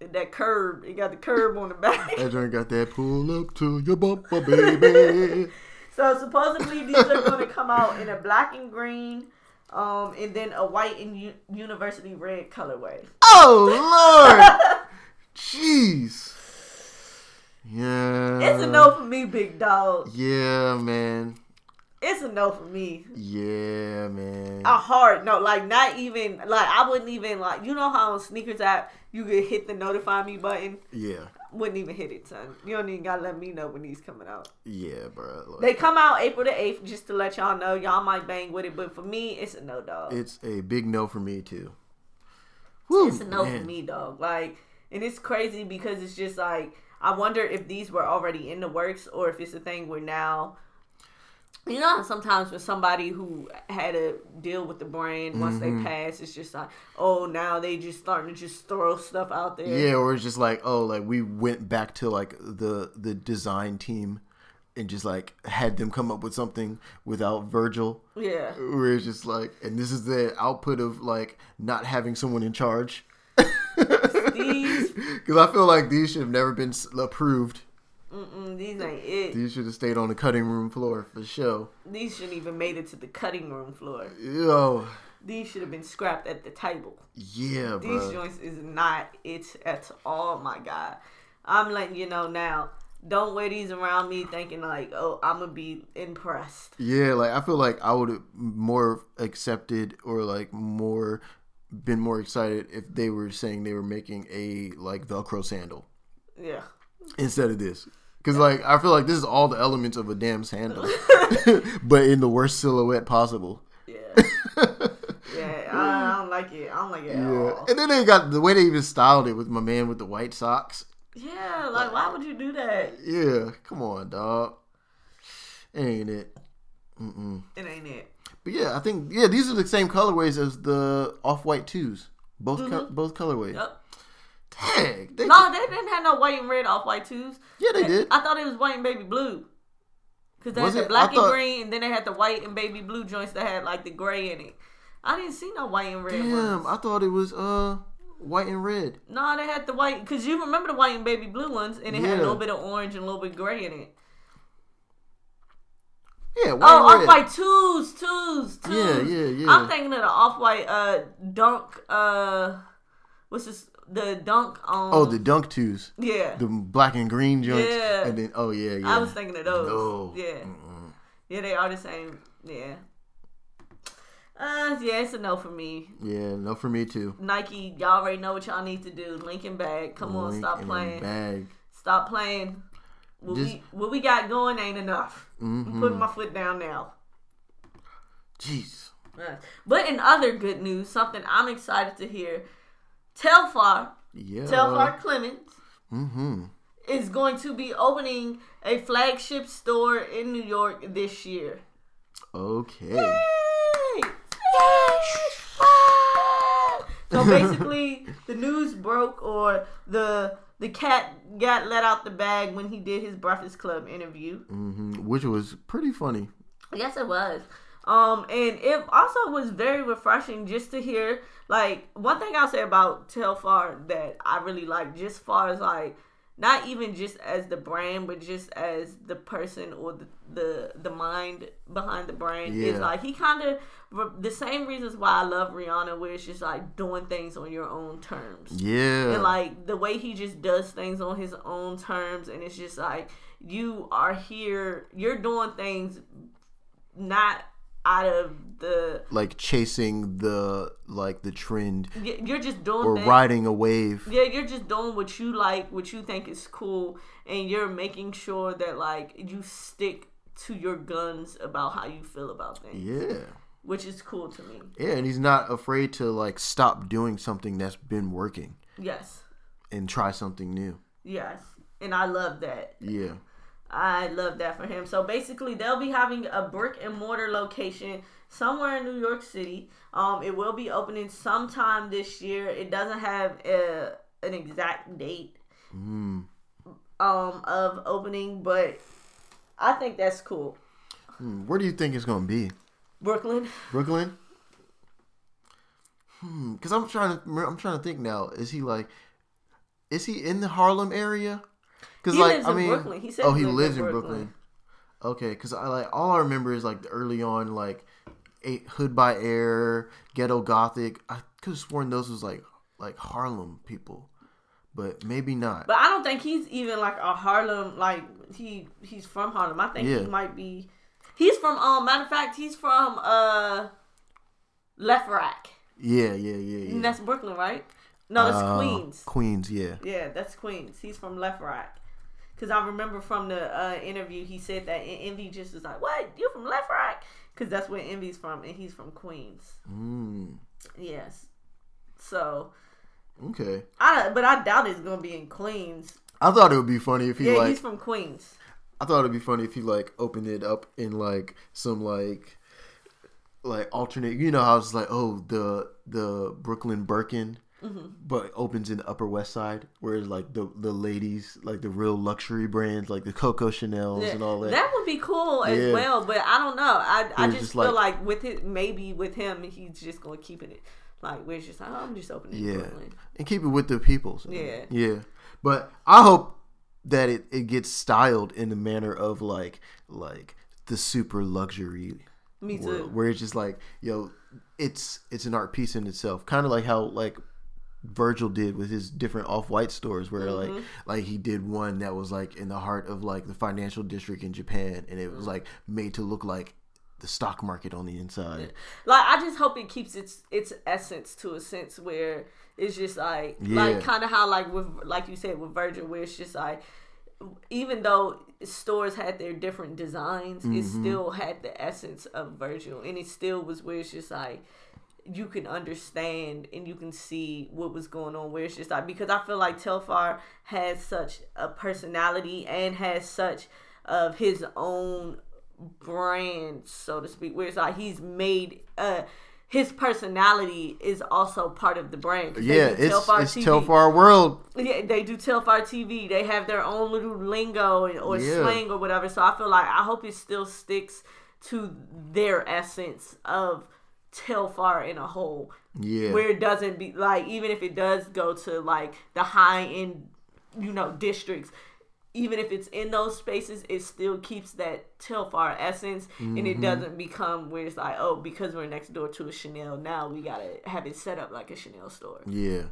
That curb, it got the curb on the back. That joint got that pull up to your bumper, baby. So supposedly these are going to come out in a black and green, um, and then a white and u- university red colorway. oh Lord, jeez. Yeah. It's a no for me, big dog. Yeah, man. It's a no for me. Yeah, man. A hard no, like not even like I wouldn't even like you know how on sneakers app you could hit the notify me button. Yeah, Wouldn't even hit it, son. You don't even gotta let me know when these coming out. yeah, bro. Like, They come out April the eighth, just to let y'all know. Y'all might bang with it, but for me, it's a no, dog. it's a big no for me too. Woo, it's a no man. for me, dog. Like, and it's crazy because it's just like I wonder if these were already in the works or if it's a thing where now. You know, sometimes with somebody who had a deal with the brand, once Mm-hmm. they pass, it's just like, oh, now they just starting to just throw stuff out there. Yeah, or it's just like, oh, like we went back to like the the design team and just like had them come up with something without Virgil. Yeah. Where it's just like, and this is the output of like not having someone in charge. These, Because I feel like these should have never been approved. mm-mm, these ain't it. These should have stayed on the cutting room floor for sure. These shouldn't even made it to the cutting room floor. Yo, These should have been scrapped at the table. yeah, These bro. joints is not it at all, my God. I'm letting you know now. Don't wear these around me thinking like, oh, I'm gonna be impressed. Yeah, like I feel like I would have more accepted or like more been more excited if they were saying they were making a like Velcro sandal Yeah. instead of this. Cause like I feel like this is all the elements of a damn sandal, but in the worst silhouette possible. Yeah. yeah. I, I don't like it. I don't like it at Yeah, all. and then they got the way they even styled it with my man with the white socks. Yeah, like why would you do that? Yeah, come on, dog. Ain't it? Mm-mm. It ain't it. But yeah, I think yeah these are the same colorways as the off white twos. Both co- both colorways. Yep. Dang. They, No, they didn't have no white and red off white twos. yeah, they did. I thought it was white and baby blue. Cause they Was had it? the black thought- and green, and then they had the white and baby blue joints that had like the gray in it. I didn't see no white and red Damn, ones. I thought it was uh white and red. No, they had the white because you remember the white and baby blue ones, and it had a little bit of orange and a little bit gray in it. Yeah, Oh, off white twos, twos, twos. Yeah, yeah, yeah. I'm thinking of the off white uh dunk uh what's this the dunk on Oh, the dunk twos, yeah the black and green joints, Yeah. and then oh yeah, yeah. I was thinking of those No. yeah Mm-mm. yeah they are the same yeah uh yeah it's a no for me Yeah, no for me too. Nike y'all already know what y'all need to do Lincoln bag come on stop playing Bag. stop playing what Just- we what we got going ain't enough I'm Mhm. putting my foot down now Jeez. But in other good news, something I'm excited to hear, Telfar, Yeah. Telfar Clemens, Mm-hmm. is going to be opening a flagship store in New York this year. Okay. Yay! So basically, the news broke, or the the cat got let out the bag when he did his Breakfast Club interview. Mm-hmm. Which was pretty funny. Yes, it was. Um, and it also was very refreshing just to hear. Like one thing I'll say about Telfar that I really like, just far as like not even just as the brand, but just as the person or the the, the mind behind the brand is like he kind of the same reasons why I love Rihanna, where it's just like doing things on your own terms. Yeah. And like the way he just does things on his own terms, and it's just like you are here, you're doing things not out of the, like chasing the like the trend you're just doing or things. riding a wave. Yeah, you're just doing what you like, what you think is cool, and you're making sure that like you stick to your guns about how you feel about things. Yeah. Which is cool to me. Yeah, and he's not afraid to like stop doing something that's been working Yes, and try something new. yes, and I love that. Yeah. I love that for him. So basically, they'll be having a brick and mortar location somewhere in New York City. Um, it will be opening sometime this year. It doesn't have a, an exact date Mm. um, of opening, but I think that's cool. Hmm, Where do you think it's gonna be? Brooklyn. Brooklyn. Hmm. Because I'm trying to. I'm trying to think now. Is he like? Is he in the Harlem area? Because like lives I in mean, Brooklyn. He said oh, he he lived lives in Brooklyn. Brooklyn. Okay, because I like all I remember is like the early on like Hood by Air, Ghetto Gothic. I could have sworn those was like like Harlem people, but maybe not. But I don't think he's even like a Harlem. Like he he's from Harlem. I think Yeah. he might be. He's from um. Matter of fact, he's from uh, LeFrak. yeah, yeah, yeah, And yeah. that's Brooklyn, right? No, that's Uh, Queens. Queens, yeah. Yeah, that's Queens. He's from LeFrak. Cause I remember from the uh, interview he said that and Envy just was like, "What? You from LeFrak?" Cause that's where Envy's from, and he's from Queens. Mm, Yes. So okay. I, but I doubt it's gonna be in Queens. I thought it would be funny if he Yeah, like. he's from Queens. I thought it'd be funny if he like opened it up in like some like like alternate. You know how it's like oh the the Brooklyn Birkin, Mm-hmm. but opens in the Upper West Side, whereas like the the ladies like the real luxury brands like the Coco Chanel's Yeah, and all that. That would be cool as Yeah. well, but I don't know. I I just, just feel like- like, with it, maybe with him, he's just gonna keep it like where it's just like, oh, I'm just opening yeah, Brooklyn. and keep it with the people. so, Yeah. yeah. But I hope that it it gets styled in the manner of like like the super luxury Me too. world, where it's just like yo it's it's an art piece in itself kind of like how like virgil did with his different off-white stores where Mm-hmm. like like he did one that was like in the heart of like the financial district in japan and it was Mm-hmm. like made to look like the stock market on the inside Like I just hope it keeps its its essence to a sense where it's just like Yeah. like kind of how like with like you said with Virgil where it's just like even though stores had their different designs, it Mm-hmm. still had the essence of Virgil, and it still was where it's just like you can understand and you can see what was going on. Where it's just like because I feel like Telfar has such a personality and has such of his own brand, so to speak. Where it's like he's made uh his personality is also part of the brand. yeah it's Telfar it's TV. telfar world Yeah, they do Telfar TV. They have their own little lingo and- or Yeah. slang or whatever. So I feel like I hope it still sticks to their essence of Telfar in a whole. yeah Where it doesn't be like even if it does go to like the high end, you know, districts. Even if it's in those spaces, it still keeps that Telfar essence, and Mm-hmm. it doesn't become where it's like, oh, because we're next door to a Chanel, now we gotta have it set up like a Chanel store. yeah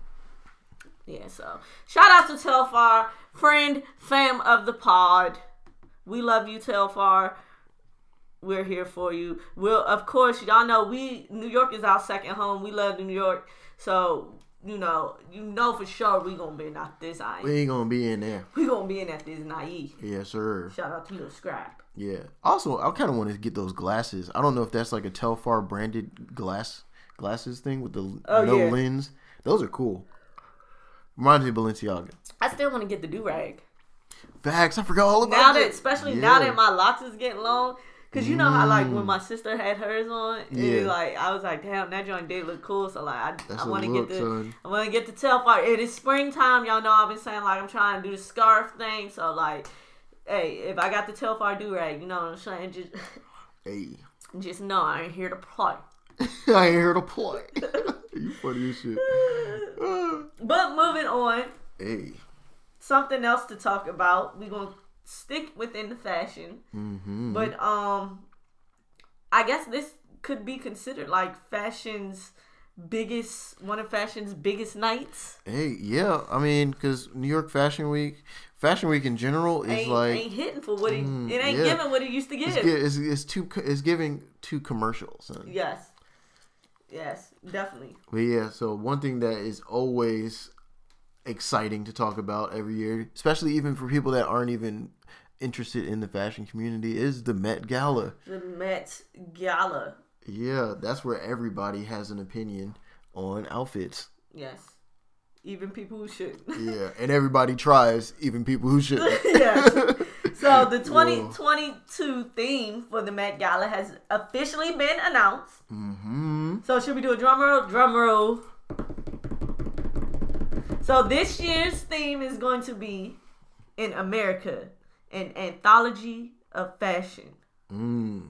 Yeah, so shout out to Telfar, friend, fam of the pod. We love you, Telfar. We're here for you. We'll, of course, y'all know we New York is our second home. We love New York, so you know, you know for sure we gonna be in not this. I we ain't gonna be in there we gonna be in at this naive. yes sir Shout out to Lil Scrap. Yeah. Also, I kind of want to get those glasses. I don't know if that's like a Telfar branded glass glasses thing with the Oh, no yeah. lens. Those are cool. Reminds me of Balenciaga. I still want to get the do rag. Facts. I forgot all about now that. that especially now that my locks is getting long because you know how like when my sister had hers on Mm. Yeah. yeah. like i was like damn that joint did look cool so like i, That's I want to get the son. i want to get the telfar it is springtime y'all know i've been saying like i'm trying to do the scarf thing so like hey if i got the telfar do-rag you know what i'm saying just Hey, just know i ain't here to play I ain't here to play. you funny as shit. but moving on hey. something else to talk about we're gonna stick within the fashion Mm-hmm. But um, I guess this could be considered like fashion's biggest, one of fashion's biggest nights. Hey, yeah. I mean, because New York Fashion Week, Fashion Week in general is Ain't, like ain't hitting for what it, Mm, it ain't yeah. giving what it used to give. it's, it's, it's too it's giving too commercial, son. Yes, yes, definitely. But yeah, so one thing that is always exciting to talk about every year, especially even for people that aren't even interested in the fashion community, is the Met Gala. The Met Gala. Yeah, that's where everybody has an opinion on outfits. Yes. Even people who should. Yeah, and everybody tries, even people who should. yes. So the 2022 theme for the Met Gala has officially been announced. hmm So should we do a drum roll? Drum roll. So this year's theme is going to be in America, an anthology of fashion. Mm.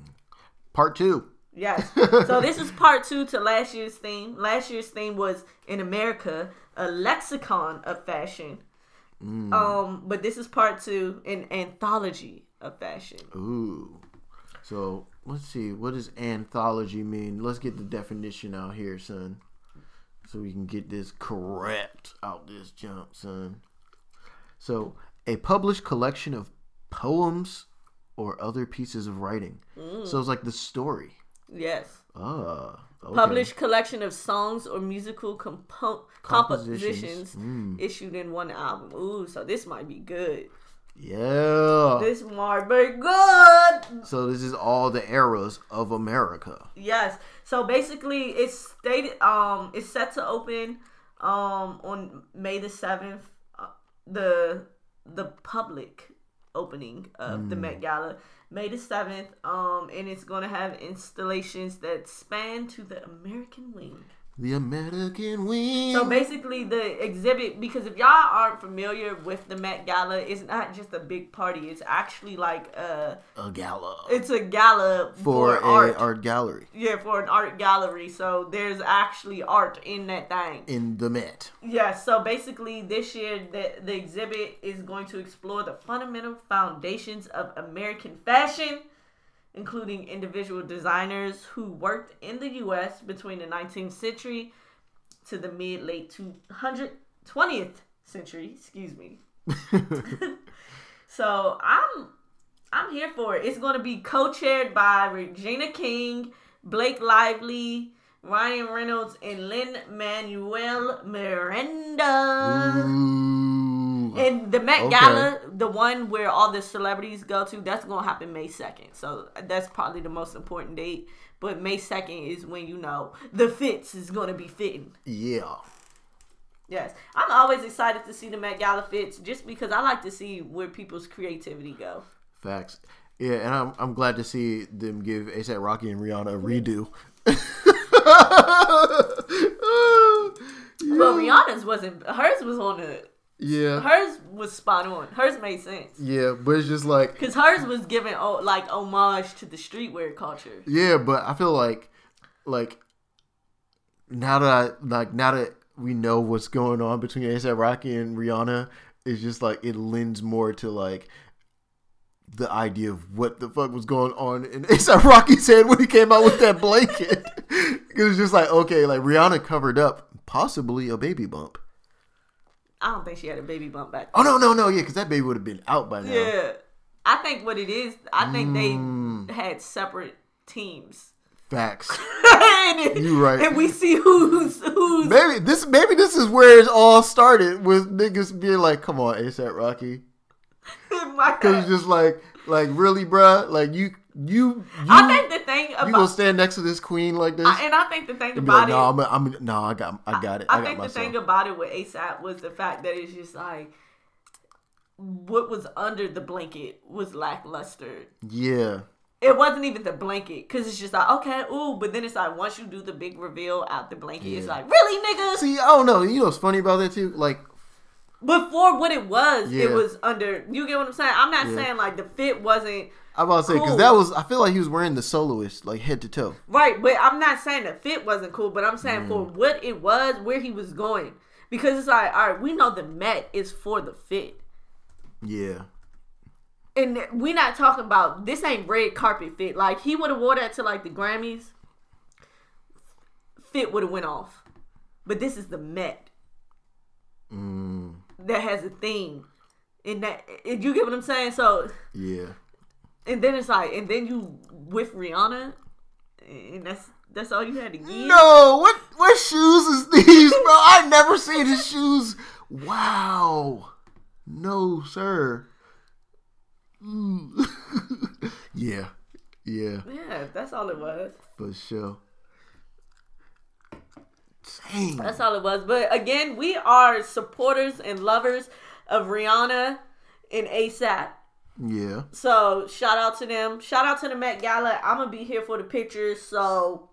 Part two. Yes. So this is part two to last year's theme. Last year's theme was in America, a lexicon of fashion. Um, but this is part two, an anthology of fashion. Ooh. So let's see. What does anthology mean? Let's get the definition out here, son. So we can get this correct out this jump, son. So a published collection of poems or other pieces of writing. So it's like the story. Yes. Ah. okay. Published collection of songs or musical compo- Compositions. compositions issued in one album. Ooh, so this might be good. Yeah. This might be good. So this is all the eras of America. Yes. So basically, it's stated. Um, it's set to open um on May the seventh. Uh, the the public opening of the Met Gala, May the seventh. Um, and it's gonna have installations that span to the American wing. The American Wing. So basically, the exhibit because if y'all aren't familiar with the Met Gala, it's not just a big party. It's actually like a a gala it's a gala for, for, a art. art gallery Yeah, for an art gallery. So there's actually art in that thing. in the Met. Yeah, so basically this year the the exhibit is going to explore the fundamental foundations of American fashion, including individual designers who worked in the US between the 19th century to the mid late 200 20th century, excuse me. So, I'm I'm here for it. It's going to be co-chaired by Regina King, Blake Lively, Ryan Reynolds, and Lynn Manuel Miranda. Ooh. And the Met Okay. Gala, the one where all the celebrities go to, that's gonna happen May second. So that's probably the most important date. But May second is when you know the fits is gonna be fitting. Yeah. Yes, I'm always excited to see the Met Gala fits, just because I like to see where people's creativity go. Facts. Yeah, and I'm I'm glad to see them give ASAP Rocky and Rihanna a redo. Well, Rihanna's wasn't. Hers was on the. Yeah. Hers was spot on. Hers made sense. Yeah, but it's just like Cause hers was giving oh, like homage to the streetwear culture. Yeah, but I feel like like now that I like now that we know what's going on between ASAP Rocky and Rihanna, it's just like it lends more to like the idea of what the fuck was going on in ASAP Rocky's head when he came out with that blanket. it was just like, okay, like Rihanna covered up possibly a baby bump. I don't think she had a baby bump back. Then. Oh no, no, no, yeah, because that baby would have been out by now. Yeah, I think what it is, I think Mm. they had separate teams. Facts. and, You right. And we see who's who's. Maybe this maybe this is where it all started with niggas being like, "Come on, ASAP Rocky," because just like, like really, bruh, like you, you, you, I think the thing you gonna stand next to this queen like this? I- and I think the thing be like, about no, it, I'm, I'm, no, I got, I got it, I, I, think the myself. thing about it with ASAP was the fact that it's just like what was under the blanket was lackluster. yeah, It wasn't even the blanket because it's just like okay, ooh, but then it's like once you do the big reveal out the blanket, it's like really, nigga. see, I don't know. You know what's funny about that too? Like, Before what it was, Yeah. it was under. You get what I'm saying? I'm not Yeah. saying like the fit wasn't I'm about to say because Cool. that was, I feel like he was wearing the soloist like head to toe. right, but I'm not saying the fit wasn't cool. But I'm saying for Mm. what it was, where he was going, because it's like all right, we know the Met is for the fit. Yeah, And we're not talking about this ain't red carpet fit. Like he would have wore that to like the Grammys. Fit would have went off. But this is the Met mm, that has a theme. And that and you get what I'm saying? So yeah. And then it's like and then you with Rihanna and that's that's all you had to give. No, what what shoes is these, bro? I never seen his shoes. Wow. No, sir. Mm. yeah. Yeah. Yeah, that's all it was. For sure. Dang. That's all it was. But again, we are supporters and lovers of Rihanna and ASAP. Yeah. So shout out to them. Shout out to the Met Gala. I'm gonna be here for the pictures. So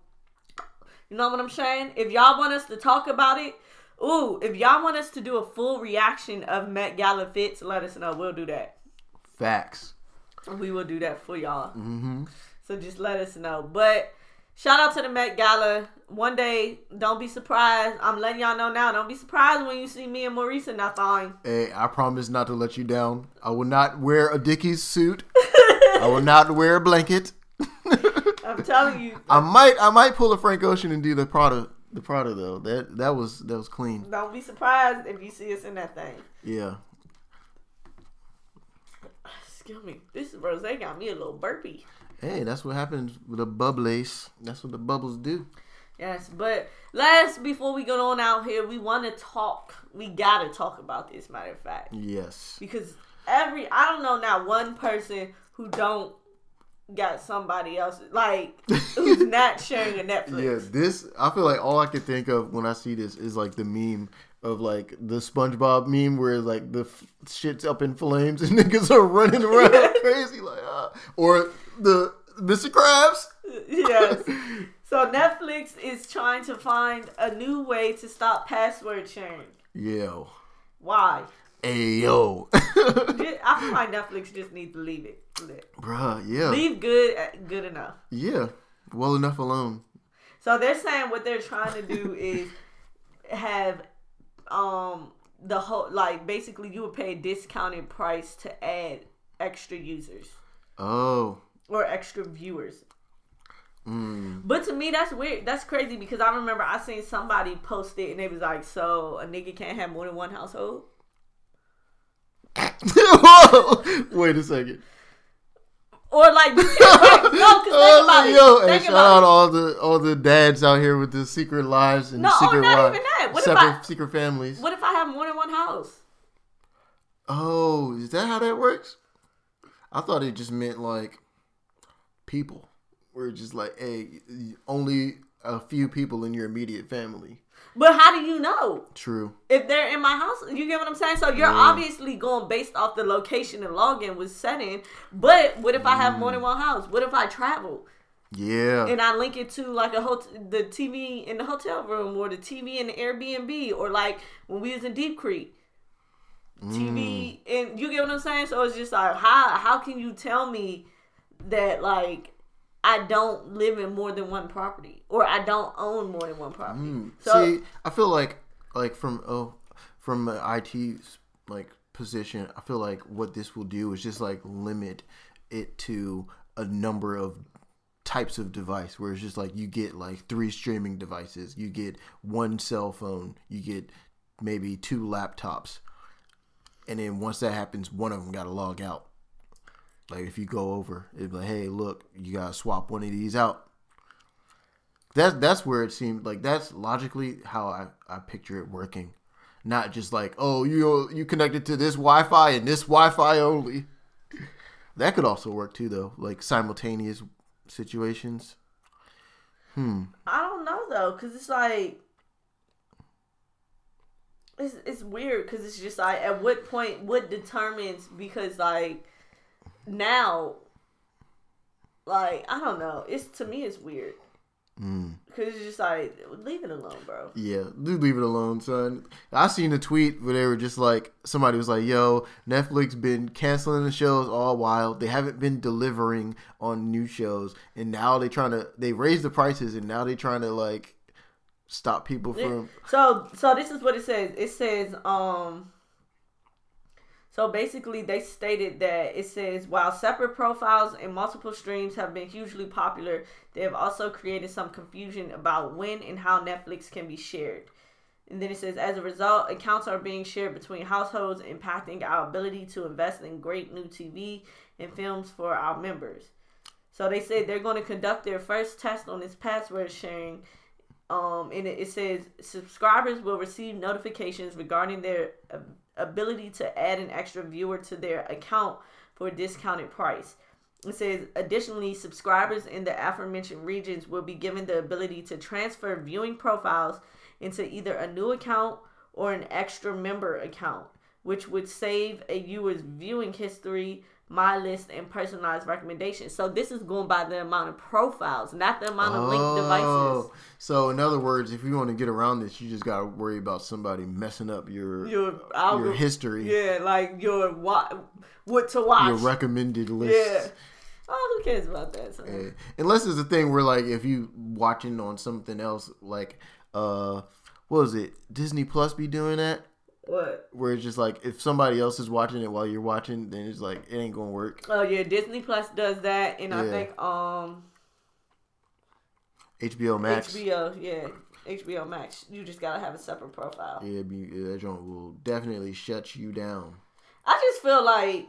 you know what I'm saying? If y'all want us to talk about it, ooh, if y'all want us to do a full reaction of Met Gala fits, let us know. We'll do that. Facts. We will do that for y'all. Mm-hmm. So just let us know. But shout out to the Met Gala. One day, don't be surprised. I'm letting y'all know now. Don't be surprised when you see me and Maurice in that thing. Hey, I promise not to let you down. I will not wear a Dickies suit. I will not wear a blanket. I'm telling you. I might I might pull a Frank Ocean and do the Prada the Prada though. That that was that was clean. Don't be surprised if you see us in that thing. Yeah. Excuse me. This rose got me a little burpy. Hey, that's what happens with a bubbles. That's what the bubbles do. Yes, but last before we go on out here, we want to talk. We gotta talk about this. Matter of fact, Yes. because every I don't know not one person who don't got somebody else like who's not sharing a Netflix. Yeah, this I feel like all I can think of when I see this is like the meme of like the SpongeBob meme where like the f- shit's up in flames and niggas are running around crazy like uh, or the Mr. Krabs. yes. So Netflix is trying to find a new way to stop password sharing. Yo. Why? Ayo. I feel like Netflix just needs to leave it. Bruh, yeah. Leave good good enough. Yeah. Well enough alone. So they're saying what they're trying to do is have um the whole like basically you would pay a discounted price to add extra users Oh. Or extra viewers. Mm. But to me that's weird. That's crazy because I remember I seen somebody post it and they was like, so a nigga can't have more than one household? Wait a second. Or like you no, cause think Oh, about it. yo, and Think shout about out it. all the all the dads out here with the secret lives and No, secret not wives, even that. What if I- secret families. What if I have more than one house? Oh, is that how that works? I thought it just meant like people. We're just like, hey, only a few people in your immediate family. But how do you know? True. if they're in my house, you get what I'm saying? So you're Yeah. obviously going based off the location and login was setting. But what if I have more than mm. one house? What if I travel Yeah. and I link it to like a hotel, the TV in the hotel room or the TV in the Airbnb or like when we was in Deep Creek, TV mm. and you get what I'm saying? So it's just like how how can you tell me that like I don't live in more than one property or I don't own more than one property? So Mm. See, I feel like like from oh from an IT like position, I feel like what this will do is just like limit it to a number of types of device where it's just like you get like three streaming devices, you get one cell phone, you get maybe two laptops. And then once that happens, one of them got to log out. Like if you go over, it's like, hey, look, you gotta swap one of these out. That's that's where it seemed like that's logically how I, I picture it working, not just like oh you you connected to this Wi-Fi and this Wi-Fi only. That could also work too though, like simultaneous situations. Hmm. I don't know though, cause it's like it's it's weird, cause it's just like at what point what determines because like now like I don't know. It's to me it's weird. Mm. Cause it's just like leave it alone, bro. Yeah, do leave it alone, son. I seen a tweet where they were just like somebody was like, "Yo, Netflix been canceling the shows all while they haven't been delivering on new shows, and now they're trying to they raise the prices, and now they're trying to like stop people from." So so this is what it says. It says um so basically they stated that it says while separate profiles and multiple streams have been hugely popular, they have also created some confusion about when and how Netflix can be shared. And then it says as a result, accounts are being shared between households, impacting our ability to invest in great new TV and films for our members. So they say they're going to conduct their first test on this password sharing um, and it, it says subscribers will receive notifications regarding their ability to add an extra viewer to their account for a discounted price. It says additionally, subscribers in the aforementioned regions will be given the ability to transfer viewing profiles into either a new account or an extra member account, which would save a viewer's viewing history, my list, and personalized recommendations. So this is going by the amount of profiles, not the amount of linked devices. Oh, So in other words, if you want to get around this, you just gotta worry about somebody messing up your Your your history, yeah, like your what, what to watch. your recommended list. yeah. Oh, who cares about that? So, Yeah. Unless it's a thing where like if you watching on something else, like uh, what was it? Disney Plus be doing that, What? where it's just like if somebody else is watching it while you're watching, then it's like it ain't gonna work. Oh yeah, Disney Plus does that, and I think um HBO Max. HBO, yeah, HBO Max. You just gotta have a separate profile. Yeah, be, yeah, that joint will definitely shut you down. I just feel like,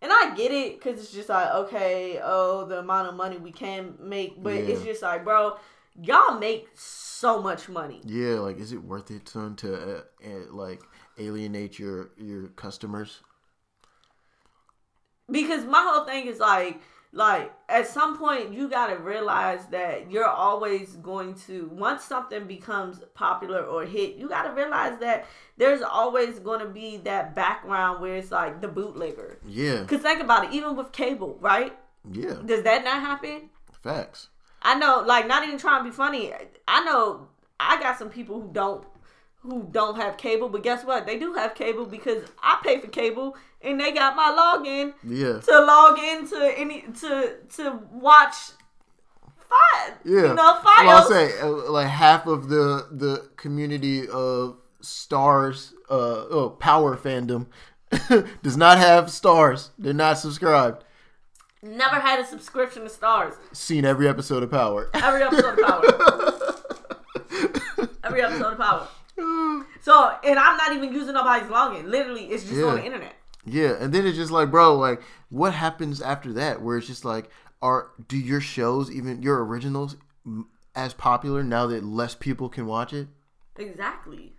and I get it, cause it's just like okay, oh, the amount of money we can make, but it's just like, bro, y'all make so much money. Yeah, like is it worth it, son, to uh, uh, like alienate your your customers? because my whole thing is like like at some point you got to realize that you're always going to once something becomes popular or hit you got to realize that there's always going to be that background where it's like the bootlegger. Yeah, because think about it even with cable right? Yeah, does that not happen? Facts. i know like not even trying to be funny i know i got some people who don't who don't have cable but guess what they do have cable because i pay for cable and they got my login Yeah, to log into any to to watch five yeah. you know Well. I'll say uh, like half of the the community of Starz, uh, oh, power fandom does not have Starz. They're not subscribed. Never had a subscription to Starz. Seen every episode of Power. Every episode of Power. Every episode of Power. So and I'm not even using nobody's login. Literally, it's just Yeah. on the internet. Yeah, and then it's just like, bro, like, what happens after that? Where it's just like, are do your shows even your originals as popular now that less people can watch it? Exactly.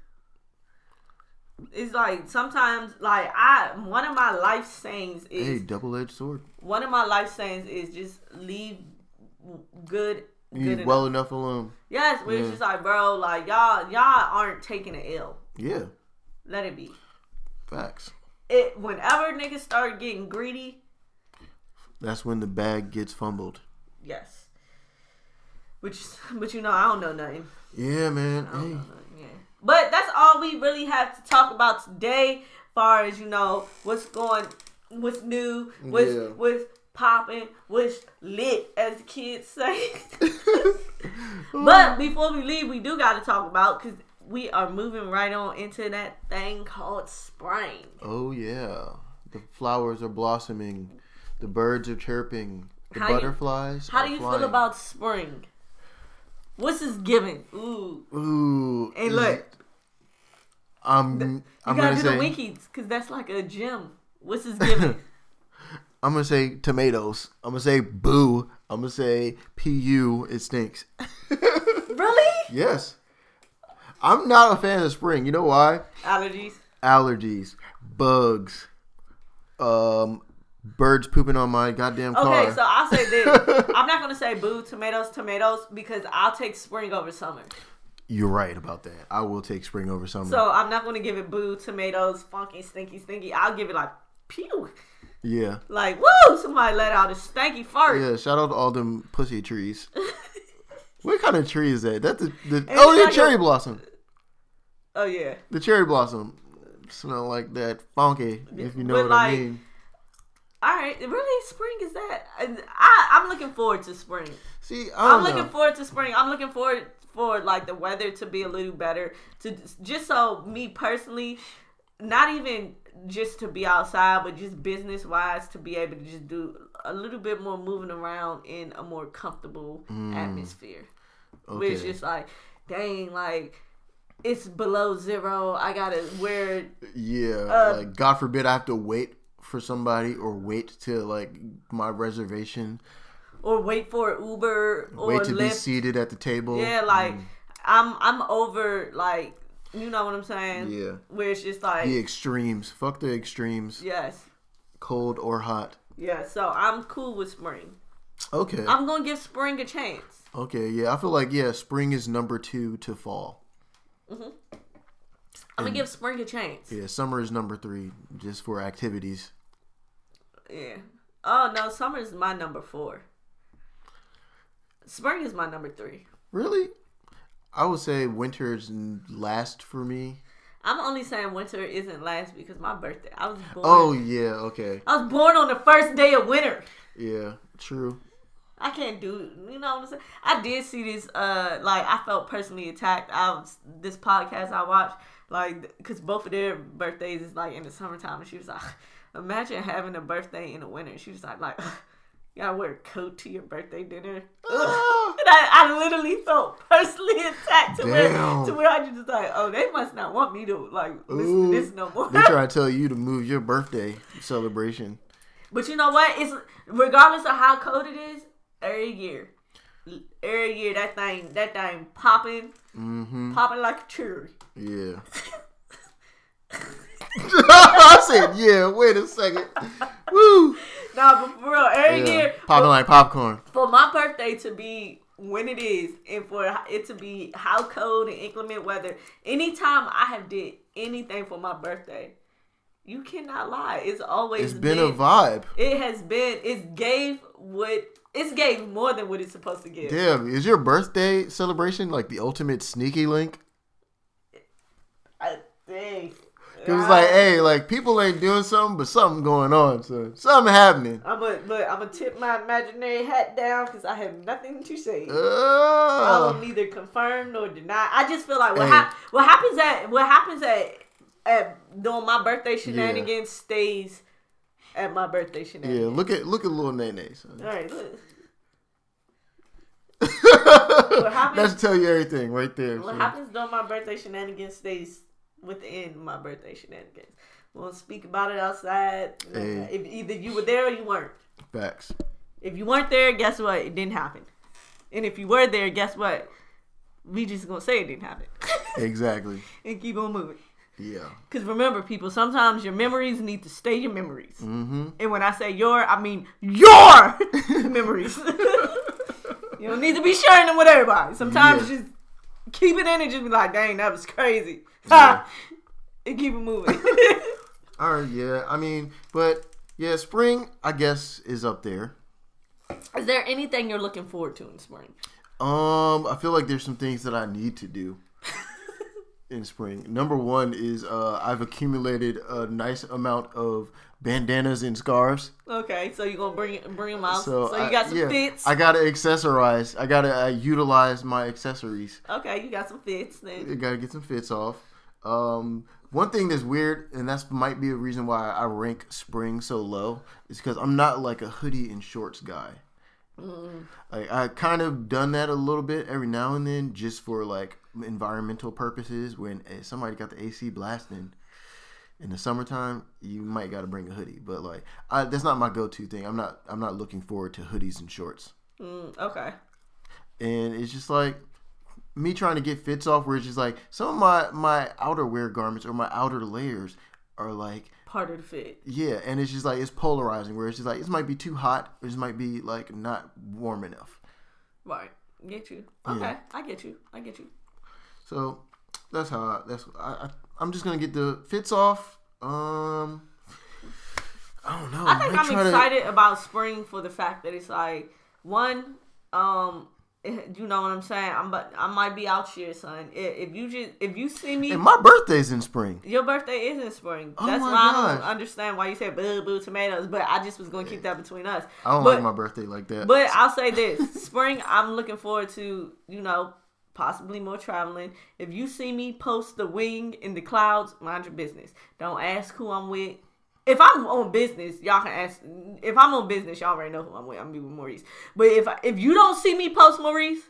It's like sometimes, like I, one of my life sayings is Hey, double edged sword. one of my life sayings is just leave good. You Good leave enough. well enough alone. Yes, we Yeah. just like, bro, like y'all, y'all aren't taking an L. Yeah, Let it be. facts. It whenever niggas start getting greedy, That's when the bag gets fumbled. yes. Which, but you know, I don't know nothing. Yeah, man. Hey, nothing. Yeah. But that's all we really have to talk about today. Far as you know, what's going, what's new, what's Yeah. what's popping, what's lit, as the kids say. but before we leave, we do got to talk about because we are moving right on into that thing called spring. oh yeah, the flowers are blossoming, the birds are chirping, the How you- butterflies. How are do you flying. feel about spring? What's this giving? Ooh. Ooh, And look, I'm you I'm gotta gonna do say the winkies because that's like a gym. What's this giving? I'm gonna say tomatoes. I'm gonna say boo. I'm gonna say pu. It stinks. really? yes, I'm not a fan of spring. You know why? Allergies. Allergies, bugs, um, birds pooping on my goddamn car. Okay, so I'll say this. I'm not gonna say boo tomatoes, tomatoes because I'll take spring over summer. You're right about that. I will take spring over summer. So I'm not gonna give it boo tomatoes, funky, stinky, stinky. I'll give it like pew. Yeah, Like woo! Somebody let out a stanky fart. yeah. Shout out to all them pussy trees. what kind of tree is that? That's the, oh, the like a- cherry blossom. Oh yeah. The cherry blossom smell like that funky. If you know But what like- I mean. All right. Really, spring is that? I I'm looking forward to spring. See, I I'm looking forward to spring. I'm looking forward for like the weather to be a little better. To just so me personally, not even just to be outside, but just business wise to be able to just do a little bit more moving around in a more comfortable atmosphere. Where it's Mm. Just like, dang, like it's below zero. I gotta wear Yeah, Uh, like God forbid I have to wait for somebody or wait to like my reservation, or wait for Uber or wait to be seated at the table. Yeah, like I'm I'm over like you know what I'm saying. Yeah. Where it's just like the extremes. Fuck the extremes, yes, cold or hot. Yeah, so I'm cool with spring. Okay. I'm gonna give spring a chance. Okay. Yeah, I feel like yeah, spring is number two to fall. Mm-hmm. I'm gonna give spring a chance. Yeah, summer is number three, just for activities. Yeah. Oh no, summer is my number four. Spring is my number three. Really? I would say winter is last for me. I'm only saying winter isn't last because my birthday. I was born. Oh yeah, okay. I was born on the first day of winter. Yeah, true. I can't do. You know what I'm saying? I did see this. Uh, like I felt personally attacked. I was this podcast I watched, like, because both of their birthdays is like in the summertime, and she was like, "Imagine having a birthday in the winter." She was like, "Like, gotta wear a coat to your birthday dinner." Ah. And I, I literally felt personally attacked to where to where I just like, "Oh, they must not want me to like listen Ooh. to this no more." They try to tell you to move your birthday celebration. But you know what? It's regardless of how cold it is, every year, every year that thing, that thing popping, Mm-hmm. popping like a cherry. Yeah. I said, yeah. Wait a second. Woo. Nah, but for real, every Yeah. year, Popping for, like popcorn. for my birthday to be when it is, and for it to be how cold and inclement weather, anytime I have did anything for my birthday, you cannot lie. It's always It's been a vibe. It has been. It's gave what. It's gave more than what it's supposed to give. Damn, is your birthday celebration like the ultimate sneaky link? I think. It was like, hey, like people ain't doing something, but something going on. So something happening. I'm gonna look. I'm gonna tip my imaginary hat down because I have nothing to say. I Oh. will neither confirm nor deny. I just feel like what Hey. hap- what happens at what happens at at during my birthday shenanigans stays at my birthday shenanigans. yeah, look at look at little Nene. Son. All right, look. happens- That's tell you everything right there. What son. happens during my birthday shenanigans stays within my birthday shenanigans. We won't speak about it outside. Hey. If either you were there or you weren't. Facts. If you weren't there, guess what? It didn't happen. And if you were there, guess what? We just gonna say it didn't happen Exactly. and keep on moving. Yeah. Cause remember, people, sometimes your memories need to stay your memories. Mm-hmm. And when I say your, I mean your memories. you don't need to be sharing them with everybody. Sometimes Yeah. just keep it in and just be like, dang, that was crazy. Yeah. and keep it moving. All right. Yeah. I mean, but yeah, spring I guess is up there. Is there anything you're looking forward to in spring? Um, I feel like there's some things that I need to do in spring. Number one is uh, I've accumulated a nice amount of bandanas and scarves. Okay, so you're gonna bring bring them out. So, So, you I- got some yeah, fits. I gotta accessorize. I gotta uh, utilize my accessories. okay, you got some fits then. I gotta get some fits off. Um, one thing that's weird, and that's might be a reason why I rank spring so low, is because I'm not like a hoodie and shorts guy. Like I kind of done that a little bit every now and then, just for like environmental purposes. When eh, somebody got the AC blasting in the summertime, you might got to bring a hoodie. But like, I, that's not my go-to thing. I'm not. I'm not looking forward to hoodies and shorts. Mm, okay. and it's just like me trying to get fits off where it's just like some of my my outerwear garments or my outer layers are like Part of the fit. yeah and it's just like it's polarizing where it's just like this might be too hot or this might be like not warm enough Right. Get you. Okay. Yeah. I get you. I get you. So that's how I, that's I, I i'm just gonna get the fits off um i don't know I think I'm try to- excited about spring for the fact that it's like one, um, you know what I'm saying. I'm but I might be out here, son. If you just if you see me, and my birthday's in spring your birthday is in spring. Oh That's my why I don't understand why you said boo boo tomatoes. But I just was gonna keep that between us. i don't but, like my birthday like that But I'll say this: spring, I'm looking forward to you know possibly more traveling. If you see me post the wing in the clouds, mind your business. Don't ask who I'm with. If I'm on business, y'all can ask. If I'm on business, y'all already know who I'm with. I'm with Maurice. But if if you don't see me post Maurice,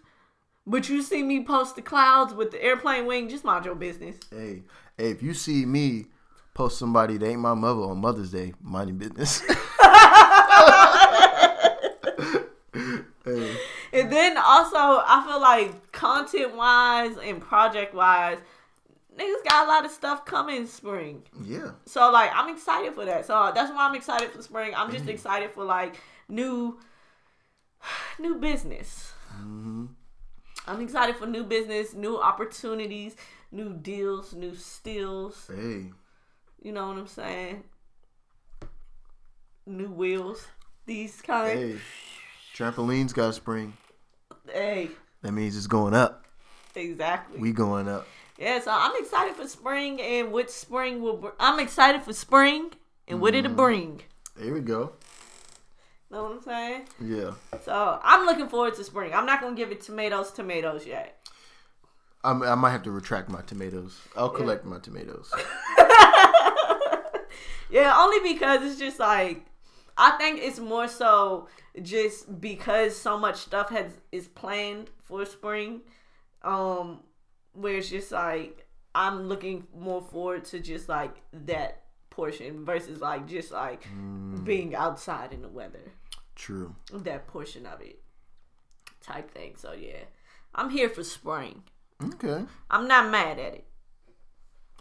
but you see me post the clouds with the airplane wing, just mind your business. Hey, hey, if you see me post somebody that ain't my mother on Mother's Day, mind your business. And then also, I feel like content wise and project wise, niggas got a lot of stuff coming spring. Yeah. So like I'm excited for that. So that's why I'm excited for spring. I'm just excited for like new new business. hmm I'm excited for new business, new opportunities, new deals, new steals. Hey. You know what I'm saying? New wheels. These kind. Hey. Trampolines got spring. Hey, That means it's going up. exactly. We going up. yeah, so I'm excited for spring and what spring will br- I'm excited for spring and what it'll mm. bring. There we go. Know what I'm saying? Yeah. So I'm looking forward to spring. I'm not gonna give it tomatoes, tomatoes yet. I'm, I might have to retract my tomatoes. I'll collect my tomatoes. Yeah, only because it's just like I think it's more so just because so much stuff has is planned for spring. Um where it's just like I'm looking more forward to just like that portion versus like just like being outside in the weather. True. That portion of it. Type thing. So yeah. I'm here for spring. Okay. I'm not mad at it.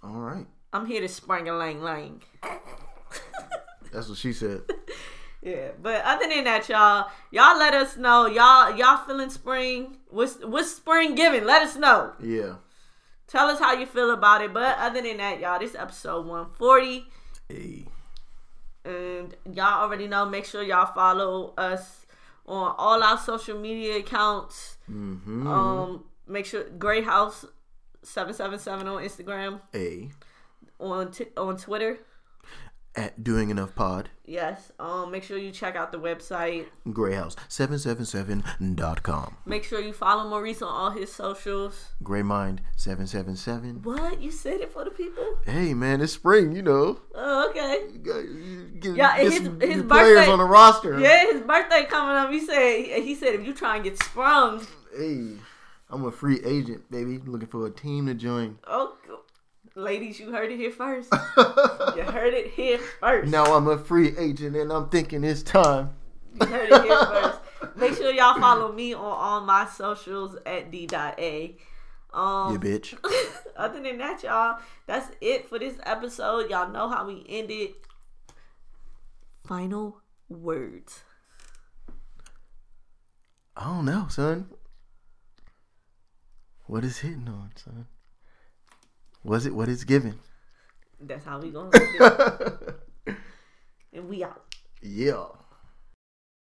All right. I'm here to spring a lang lang. That's what she said. Yeah, but other than that, y'all, y'all let us know. Y'all, y'all feeling spring? What's what's spring giving? Let us know. Yeah. Tell us how you feel about it. But other than that, y'all, this episode 140, Hey. and y'all already know. Make sure y'all follow us on all our social media accounts. Mm-hmm. Um, make sure Greyhaus seven seven seven on Instagram, A. on t- on Twitter. At Doing Enough Pod. Yes. Um, make sure you check out the website. Greyhaus777.com. Make sure you follow Maurice on all his socials. Greymind777. What? You said it for the people? Hey, man, it's spring, you know. Oh, okay. You got, you get, Yeah, his- some his birthday- on the roster. Yeah, his birthday coming up. He said he said if you try and get sprung, Hey, I'm a free agent, baby. Looking for a team to join. oh, ladies, you heard it here first. You heard it here first. now I'm a free agent and I'm thinking it's time. You heard it here first. Make sure y'all follow me on all my socials at d.a. Um, You bitch. other than that, y'all, that's it for this episode. Y'all know how we end it. Final words. I don't know, son. What is hitting on, son? Was it what it's giving? That's how we it. And we out. yeah.